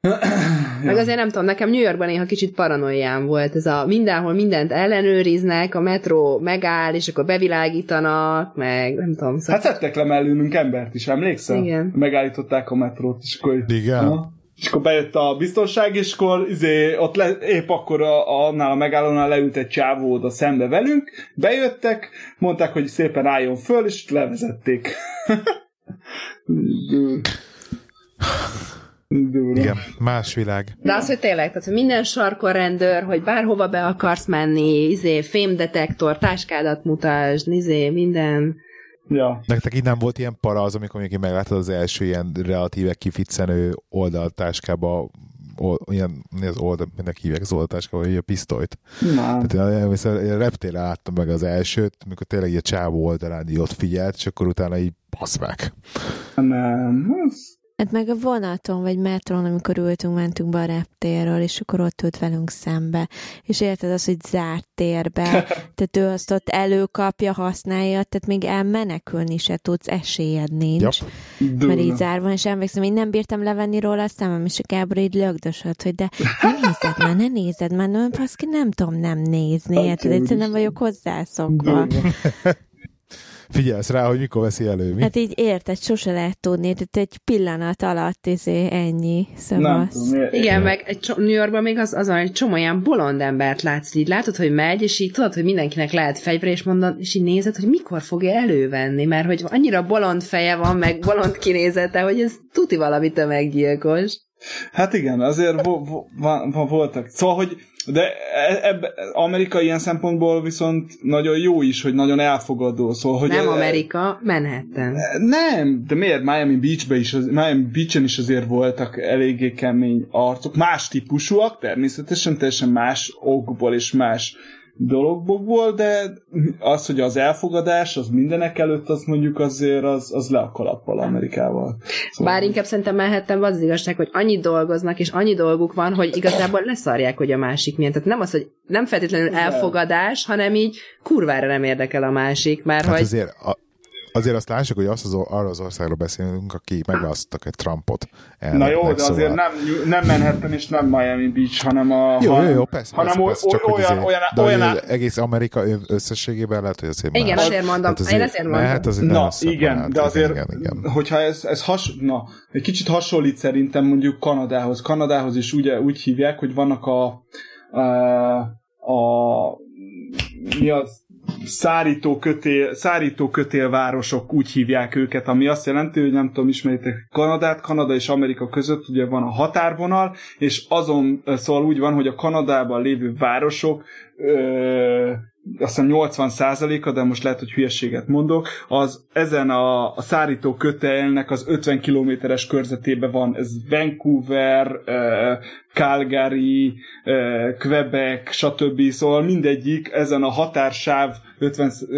Meg azért nem tudom, nekem New Yorkban néha kicsit paranoiám volt, ez a mindenhol mindent ellenőriznek, a metró megáll, és akkor bevilágítanak, meg nem tudom. Szóval... Hát szedtek le mellőnünk embert is, emlékszel? Igen. Megállították a metrót, és akkor... Igen. Aha. És akkor bejött a biztonság, és akkor izé, ott le, épp akkor a, annál a megállónál leült egy csávó oda szembe velünk, bejöttek, mondták, hogy szépen álljon föl, és levezették. Dur. Durva. Igen, más világ. De az, hogy tényleg, tehát hogy minden sarkon rendőr, hogy bárhova be akarsz menni, izé, fémdetektor, táskádat mutasd, izé, minden. Ja. Nektek így nem volt ilyen para az, amikor így megláttad az első ilyen relatíve kificcenő oldaltáskába ol, ilyen, mi az oldal, minek hívják az oldaltáskába, vagy a pisztolyt. Na, Tehát én, én, reptére láttam meg az elsőt, amikor tényleg így a csávó oldalán így ott figyelt, és akkor utána így basz meg. nem. Az, Hát meg a vonaton, vagy metrón, amikor ültünk, mentünk be a reptérről, és akkor ott ült velünk szembe. És érted az, hogy zárt térbe, tehát ő azt ott előkapja, használja, tehát még elmenekülni se tudsz, esélyed nincs. Jap. Mert így zárva, és emlékszem, én nem bírtam levenni róla a szemem, és a Gábor így lögdösött, hogy de ne nézed már, ne nézed már, nem, baszki, nem tudom nem nézni, érted, egyszerűen nem vagyok hozzászokva. Figyelsz rá, hogy mikor veszi elő, mi? Hát így érted, sose lehet tudni, tehát egy pillanat alatt izé, ennyi, szóval Nem Igen, meg egy cso- New Yorkban még az, az van, hogy csomó ilyen bolond embert látsz, így látod, hogy megy, és így tudod, hogy mindenkinek lehet fegyver, és mondod, és így nézed, hogy mikor fogja elővenni, mert hogy annyira bolond feje van, meg bolond kinézete, hogy ez tuti valami tömeggyilkos. Hát igen, azért vo- vo- va- va- voltak. Szóval, hogy de e- ebbe, Amerika ilyen szempontból viszont nagyon jó is, hogy nagyon elfogadó. Szóval, hogy Nem e- Amerika, Manhattan. Nem, de miért? Miami Beach-be is, Miami Beach-en is azért voltak eléggé kemény arcok. Más típusúak, természetesen teljesen más okból és más dologból, de az, hogy az elfogadás, az mindenek előtt, az mondjuk azért az, az le a kalappal Amerikával. Szóval, Bár inkább szerintem Manhattan az, az igazság, hogy annyit dolgoznak, és annyi dolguk van, hogy igazából leszarják, hogy a másik milyen. Tehát nem az, hogy nem feltétlenül elfogadás, hanem így kurvára nem érdekel a másik, mert Hát hogy azért, a, azért azt lássuk, hogy azt az, arra az országról beszélünk, aki megválasztottak egy Trumpot. Na elnöknek, jó, de azért szóval- nem, nem Manhattan és nem Miami Beach, hanem a... Jó, hanem, jó, jó, persze, hanem persze, persze, hogy olyan, azért- olyan, de olyan, olyan, egész Amerika összességében lehet, hogy azért Igen, más. azért mondom, Tehát én azért mondom. Mehet azért Na, igen, de azért, Igen, igen. hogyha ez, ez has, na, egy kicsit hasonlít szerintem mondjuk Kanadához. Kanadához is ugye úgy hívják, hogy vannak a, a, a mi az szárító kötél, szárító kötélvárosok, úgy hívják őket, ami azt jelenti, hogy nem tudom, ismeritek Kanadát, Kanada és Amerika között ugye van a határvonal, és azon, szóval úgy van, hogy a Kanadában lévő városok ö, azt hiszem 80 a de most lehet, hogy hülyeséget mondok, az ezen a, a szárító kötelnek az 50 kilométeres körzetében van. Ez Vancouver, uh, Calgary, uh, Quebec, stb. Szóval mindegyik ezen a határsáv 50, uh,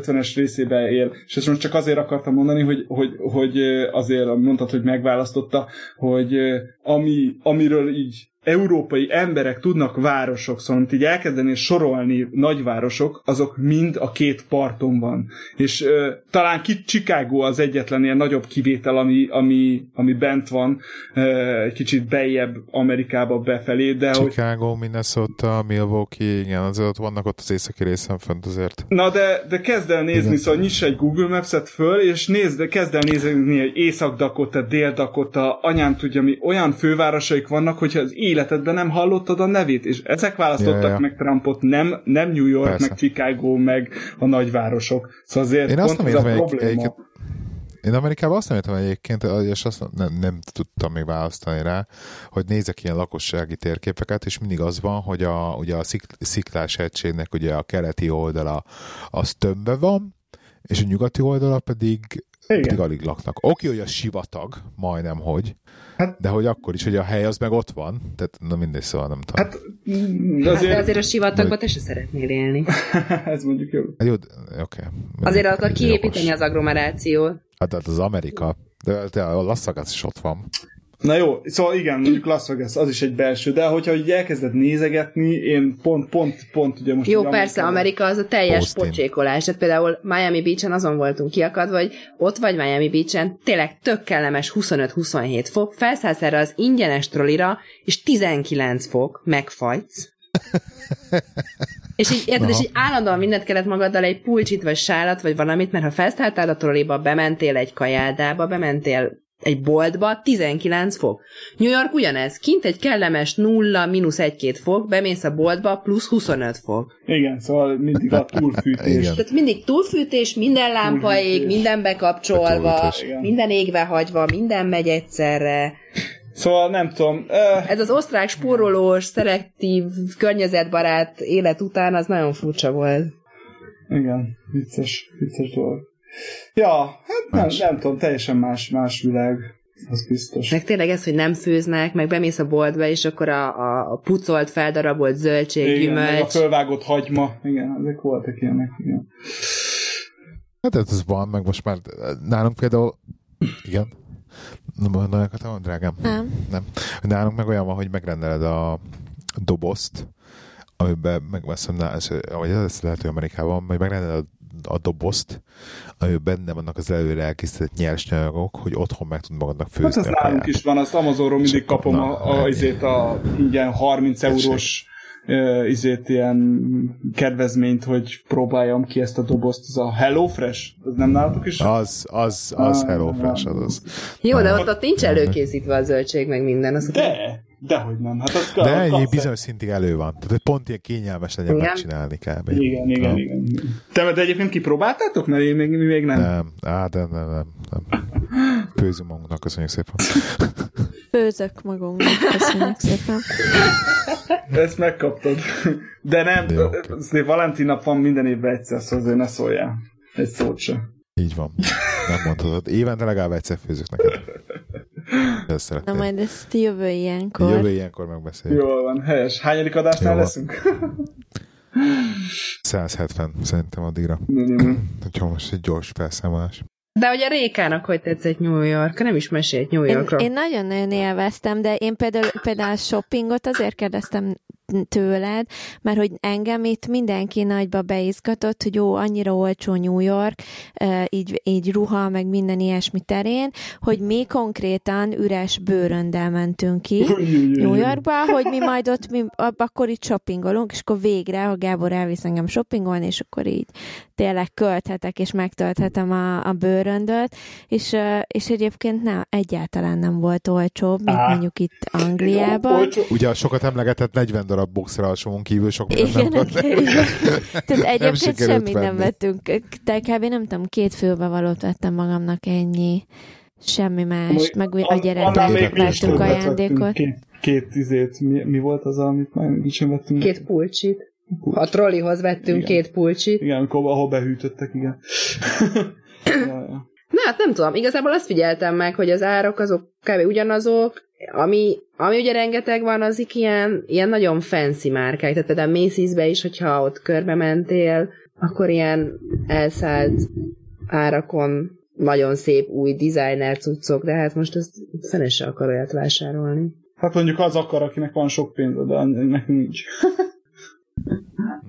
50-es részébe él. És ezt most csak azért akartam mondani, hogy, hogy, hogy azért mondtad, hogy megválasztotta, hogy ami, amiről így európai emberek tudnak városok, szóval így elkezdeni sorolni nagyvárosok, azok mind a két parton van. És ö, talán ki Chicago az egyetlen ilyen nagyobb kivétel, ami, ami, ami bent van, ö, egy kicsit bejebb Amerikába befelé, de Chicago, hogy... Minnesota, Milwaukee, igen, azért ott vannak ott az északi részen fönt azért. Na de, de kezd el nézni, igen. szóval nyiss egy Google Maps-et föl, és nézd, kezd el nézni, hogy Észak-Dakota, Dél-Dakota, anyám tudja mi, olyan fővárosaik vannak, hogyha az életedben nem hallottad a nevét, és ezek választottak ja, ja. meg Trumpot, nem, nem New York, Persze. meg Chicago, meg a nagyvárosok. Szóval azért Én azt nem értem, a probléma. Egy, én Amerikában azt nem értem egyébként, és azt nem, nem tudtam még választani rá, hogy nézek ilyen lakossági térképeket, és mindig az van, hogy a, ugye a szik, sziklás egységnek ugye a keleti oldala az tömbbe van, és a nyugati oldala pedig, pedig alig laknak. Oké, hogy a sivatag, majdnem hogy, Hát, de hogy akkor is, hogy a hely az meg ott van, tehát na mindegy, szóval nem tudom. Hát, de azért, hát, de azért a sivatagban te se szeretnél élni. Ez mondjuk jó. Hát jó, oké. Okay. Azért akar kiépíteni az agglomerációt. Hát, hát az Amerika, de, de a Las Vegas is ott van. Na jó, szóval igen, mondjuk Las Vegas, az is egy belső, de hogyha így elkezded nézegetni, én pont, pont, pont ugye most... Jó, persze, Amerika az a teljes Austin. pocsékolás. Tehát például Miami Beach-en azon voltunk kiakadva, hogy ott vagy Miami Beach-en, tényleg tök kellemes 25-27 fok, felszállsz erre az ingyenes trollira, és 19 fok, megfagysz. és így, érted, és így állandóan mindent kellett magaddal egy pulcsit, vagy sálat, vagy valamit, mert ha felszálltál a trolliba, bementél egy kajádába, bementél egy boltba 19 fok. New York ugyanez, kint egy kellemes 0, mínusz 1-2 fok, bemész a boltba, plusz 25 fok. Igen, szóval mindig a túlfűtés. Igen. Tehát mindig túlfűtés, minden lámpa ég, minden bekapcsolva, minden égve hagyva, minden megy egyszerre. Szóval nem tudom. Uh... Ez az osztrák spórolós, szelektív, környezetbarát élet után az nagyon furcsa volt. Igen, vicces, vicces dolog. Ja, hát nem, nem tudom, teljesen más, más világ. Az biztos. Meg tényleg ez, hogy nem főznek, meg bemész a boltba, és akkor a, a, pucolt, feldarabolt zöldség, igen, gyümölcs. Meg a fölvágott hagyma. Igen, ezek voltak ilyenek. Igen. Hát ez van, meg most már nálunk például, igen, nem, akartam, drágám? Nem. Nem. Nálunk meg olyan van, hogy megrendeled a dobozt, amiben megveszem, vagy ez lehet, hogy Amerikában, majd megrendeled a a dobozt, amiben benne vannak az előre elkészített nyersanyagok, hogy otthon meg tud magadnak főzni. Hát ez nálunk is van, azt Amazonról mindig kapom na, a, a, azért a ingyen 30 eurós uh, izét ilyen kedvezményt, hogy próbáljam ki ezt a dobozt. Ez a Hello Fresh? Ez nem nálatok is? Az, az, az ah, Hello Fresh, az az. Jó, de ott, ott nincs előkészítve a zöldség, meg minden. Az de! Dehogy nem. Hát az De egy bizonyos szintig elő van. Tehát hogy pont ilyen kényelmes legyen igen. megcsinálni kb. Igen, igen, ha. igen. Te, de egyébként kipróbáltátok? Mert én még, még nem. Nem, á, de nem, nem, nem. Főzünk magunknak, köszönjük szépen. Főzök magunknak, köszönjük szépen. Ezt megkaptad. De nem, de okay. Valentin nap van minden évben egyszer, szóval azért ne szóljál. Egy szót sem. Így van. Nem mondhatod. Évente legalább egyszer főzök neked. Ezt Na majd ezt jövő ilyenkor. Jövő ilyenkor megbeszéljük. Jól van, helyes. Hányadik adásnál Jó. leszünk? 170 szerintem addigra. Hogyha most egy gyors felszámolás. De ugye Rékának hogy tetszett New York? Nem is mesélt New Yorkról. Én, én nagyon-nagyon élveztem, de én például, például shoppingot azért kérdeztem tőled, mert hogy engem itt mindenki nagyba beizgatott, hogy jó, annyira olcsó New York, így, így ruha, meg minden ilyesmi terén, hogy mi konkrétan üres bőröndel mentünk ki New Yorkba, hogy mi majd ott mi akkor itt shoppingolunk, és akkor végre, ha Gábor elvisz engem shoppingolni, és akkor így tényleg költhetek, és megtölthetem a, a bőröndöt, és, és egyébként nem, egyáltalán nem volt olcsóbb, mint Á. mondjuk itt Angliában. Ugye sokat emlegetett 40 darab boxra alsóon kívül sok mindent igen, nem igen, igen. Tehát egyébként nem semmit venni. nem vettünk. Te kb. nem tudom, két főbevalót vettem magamnak ennyi. Semmi más, meg a gyerekeknek vettünk ajándékot. Két, két izét, mi, mi volt az, amit már sem vettünk? Két pulcsit. A trollihoz vettünk igen. két pulcsit. Igen, amikor, ahol behűtöttek, igen. ja, ja. Na hát nem tudom, igazából azt figyeltem meg, hogy az árak azok kb. ugyanazok, ami, ami ugye rengeteg van, az ilyen, ilyen nagyon fancy márkák, tehát például Macy's-be is, hogyha ott körbe mentél, akkor ilyen elszállt árakon nagyon szép új designer cuccok, de hát most ezt fene se akar olyat vásárolni. Hát mondjuk az akar, akinek van sok pénz, de nekünk nincs.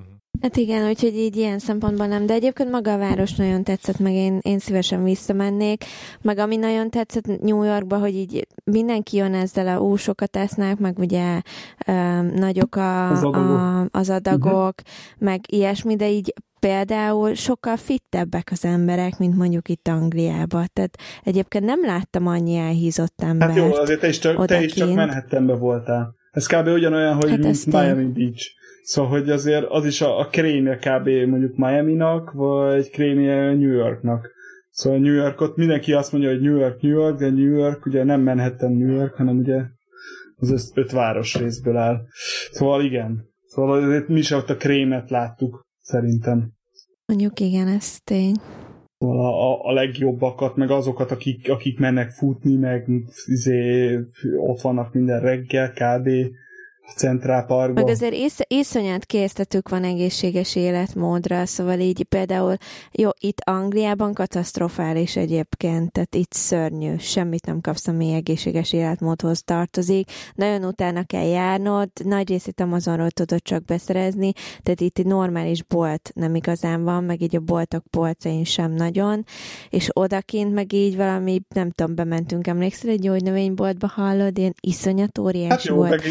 Hát igen, úgyhogy így ilyen szempontból nem, de egyébként maga a város nagyon tetszett, meg én, én szívesen visszamennék, meg ami nagyon tetszett New Yorkba, hogy így mindenki jön ezzel a úsokat esznek, meg ugye ö, nagyok a, az adagok, a, az adagok uh-huh. meg ilyesmi, de így például sokkal fittebbek az emberek, mint mondjuk itt Angliában. Tehát egyébként nem láttam annyi elhízott embert. Hát jó, azért te is csak, te is csak Manhattanbe voltál. Ez kb. ugyanolyan, hogy hát mint Miami Beach. Szóval, hogy azért az is a, a krémje kb. mondjuk Miami-nak, vagy krémje New Yorknak. Szóval New Yorkot mindenki azt mondja, hogy New York, New York, de New York ugye nem Manhattan, New York, hanem ugye az öt város részből áll. Szóval igen. Szóval azért mi is ott a krémet láttuk, szerintem. Mondjuk igen, ez tény. Szóval a, a, a legjobbakat, meg azokat, akik, akik mennek futni, meg izé, ott vannak minden reggel kb a Central Parkban. Meg azért isz, iszonyat késztetük van egészséges életmódra, szóval így például, jó, itt Angliában katasztrofális egyébként, tehát itt szörnyű, semmit nem kapsz, ami egészséges életmódhoz tartozik, nagyon utána kell járnod, nagy részét Amazonról tudod csak beszerezni, tehát itt egy normális bolt nem igazán van, meg így a boltok polcain sem nagyon, és odakint meg így valami, nem tudom, bementünk, emlékszel egy gyógynövényboltba hallod, ilyen iszonyat óriás hát jó, volt. Meg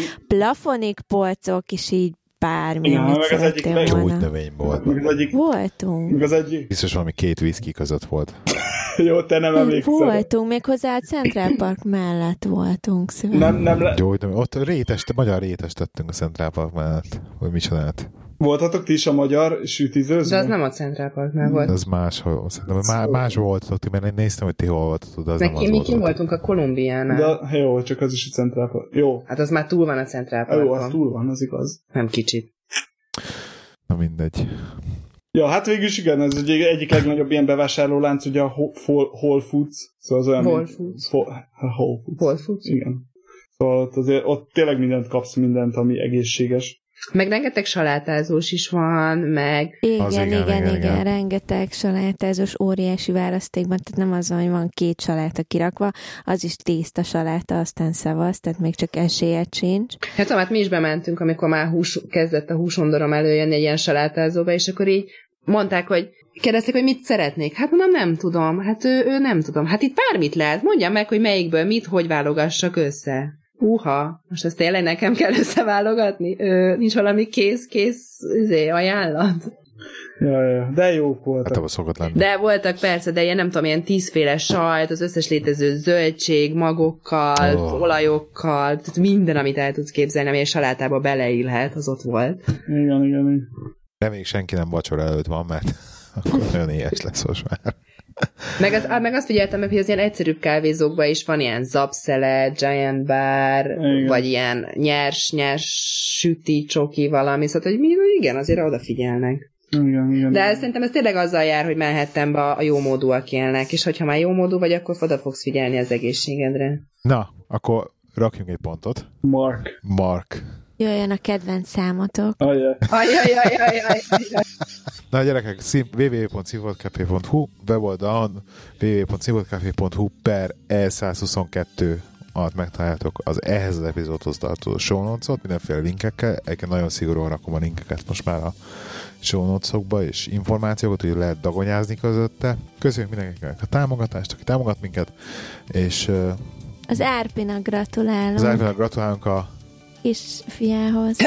plafonik polcok, és így bármi, ja, amit meg az egyik volna. növény volt. Meg az egyik, Voltunk. Meg az egyik. Biztos valami két whisky között volt. Jó, te nem emlékszel. Voltunk, még hozzá a Central Park mellett voltunk. Szóval. Nem, nem le... Jó, ott rétes, magyar rétes tettünk a Central Park mellett. Vagy mit csinált? Voltatok ti is a magyar sütizőző? De az nem a Central Parknál volt. Az máshol, szerintem más, más volt ott, mert én néztem, hogy ti hol voltatok, de az Neki, nem az mi kim voltunk a Kolumbiánál. De jó, csak az is a Central Park. Jó. Hát az már túl van a Central Parkon. Jó, az túl van, az igaz. Nem kicsit. Na mindegy. Ja, hát végül is igen, ez egy, egyik legnagyobb ilyen bevásárlólánc, ugye a Whole Foods. Szóval az olyan, Whole Foods. Whole Foods. Whole Foods. Igen. Szóval ott, azért, ott tényleg mindent kapsz, mindent, ami egészséges. Meg rengeteg salátázós is van, meg... Igen, igen, igen, igen, igen, igen, rengeteg salátázós óriási választékban, tehát nem az, hogy van két saláta kirakva, az is tészta saláta, aztán szavaz, tehát még csak esélyed sincs. Hát hát mi is bementünk, amikor már hús, kezdett a húsondorom előjönni egy ilyen salátázóba, és akkor így mondták, hogy kérdezték, hogy mit szeretnék. Hát mondom, nem tudom. Hát ő, ő nem tudom. Hát itt bármit lehet. Mondja meg, hogy melyikből mit, hogy válogassak össze. Uha, most ezt tényleg nekem kell összeválogatni? Ö, nincs valami kész-kész izé, ajánlat? Ja, ja, de jók voltak. Hát szokott lenni. De voltak persze, de ilyen nem tudom, ilyen tízféle sajt, az összes létező zöldség, magokkal, oh. olajokkal, tehát minden, amit el tudsz képzelni, ami a salátába beleillhet, az ott volt. Igen, igen, igen. De még senki nem vacsora előtt van, mert akkor nagyon éhes lesz most már. Meg, az, meg azt figyeltem meg, hogy az ilyen egyszerűbb kávézókban is van ilyen zapszele, giant bar, igen. vagy ilyen nyers, nyers süti, csoki, valami, szóval, hogy mi, igen, azért odafigyelnek. Igen, igen. De szerintem ez tényleg azzal jár, hogy Manhattanba a jó módúak élnek, és hogyha már jó módú vagy, akkor oda fogsz figyelni az egészségedre. Na, akkor rakjunk egy pontot. Mark. Mark. Jöjjön a kedvenc számotok. Ajaj. Ajaj, ajaj, ajaj. Na gyerekek, www.színvodcafé.hu weboldalon www.színvodcafé.hu per E122 alatt megtaláljátok az ehhez az epizódhoz tartozó show notes-ot, mindenféle linkekkel, egyébként nagyon szigorúan rakom a linkeket most már a show és információkat, hogy lehet dagonyázni közötte. Köszönjük mindenkinek a támogatást, aki támogat minket, és az Árpinak gratulálunk. Az Árpinak gratulálunk a kisfiához.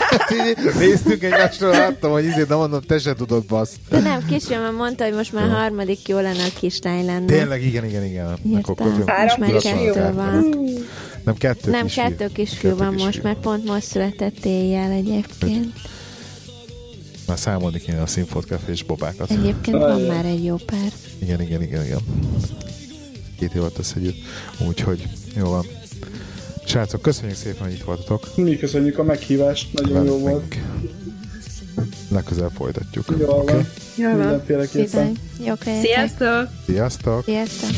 Néztünk egymásra, láttam, hogy izé, de mondom, te se tudod, bassz. De nem, kisfiam mondta, hogy most már harmadik jó lenne, a kislány lenne. Tényleg, igen, igen, igen. Értem. Most már kettő van. Nem, kettő Nem, kisfiú. kettő kisfiú van most, mert pont most született éjjel egyébként. Már számolni kéne a színfolt és bobákat. Egyébként van már egy jó pár. Igen, igen, igen, igen. Két év alatt összegyűjt. Úgyhogy jó van. Srácok, köszönjük szépen, hogy itt voltatok. Mi köszönjük a meghívást, nagyon jó volt. Legközelebb folytatjuk. Jól Oké? van. Jól van. Mindenféleképpen. Legyetek. Sziasztok! Sziasztok! Sziasztok!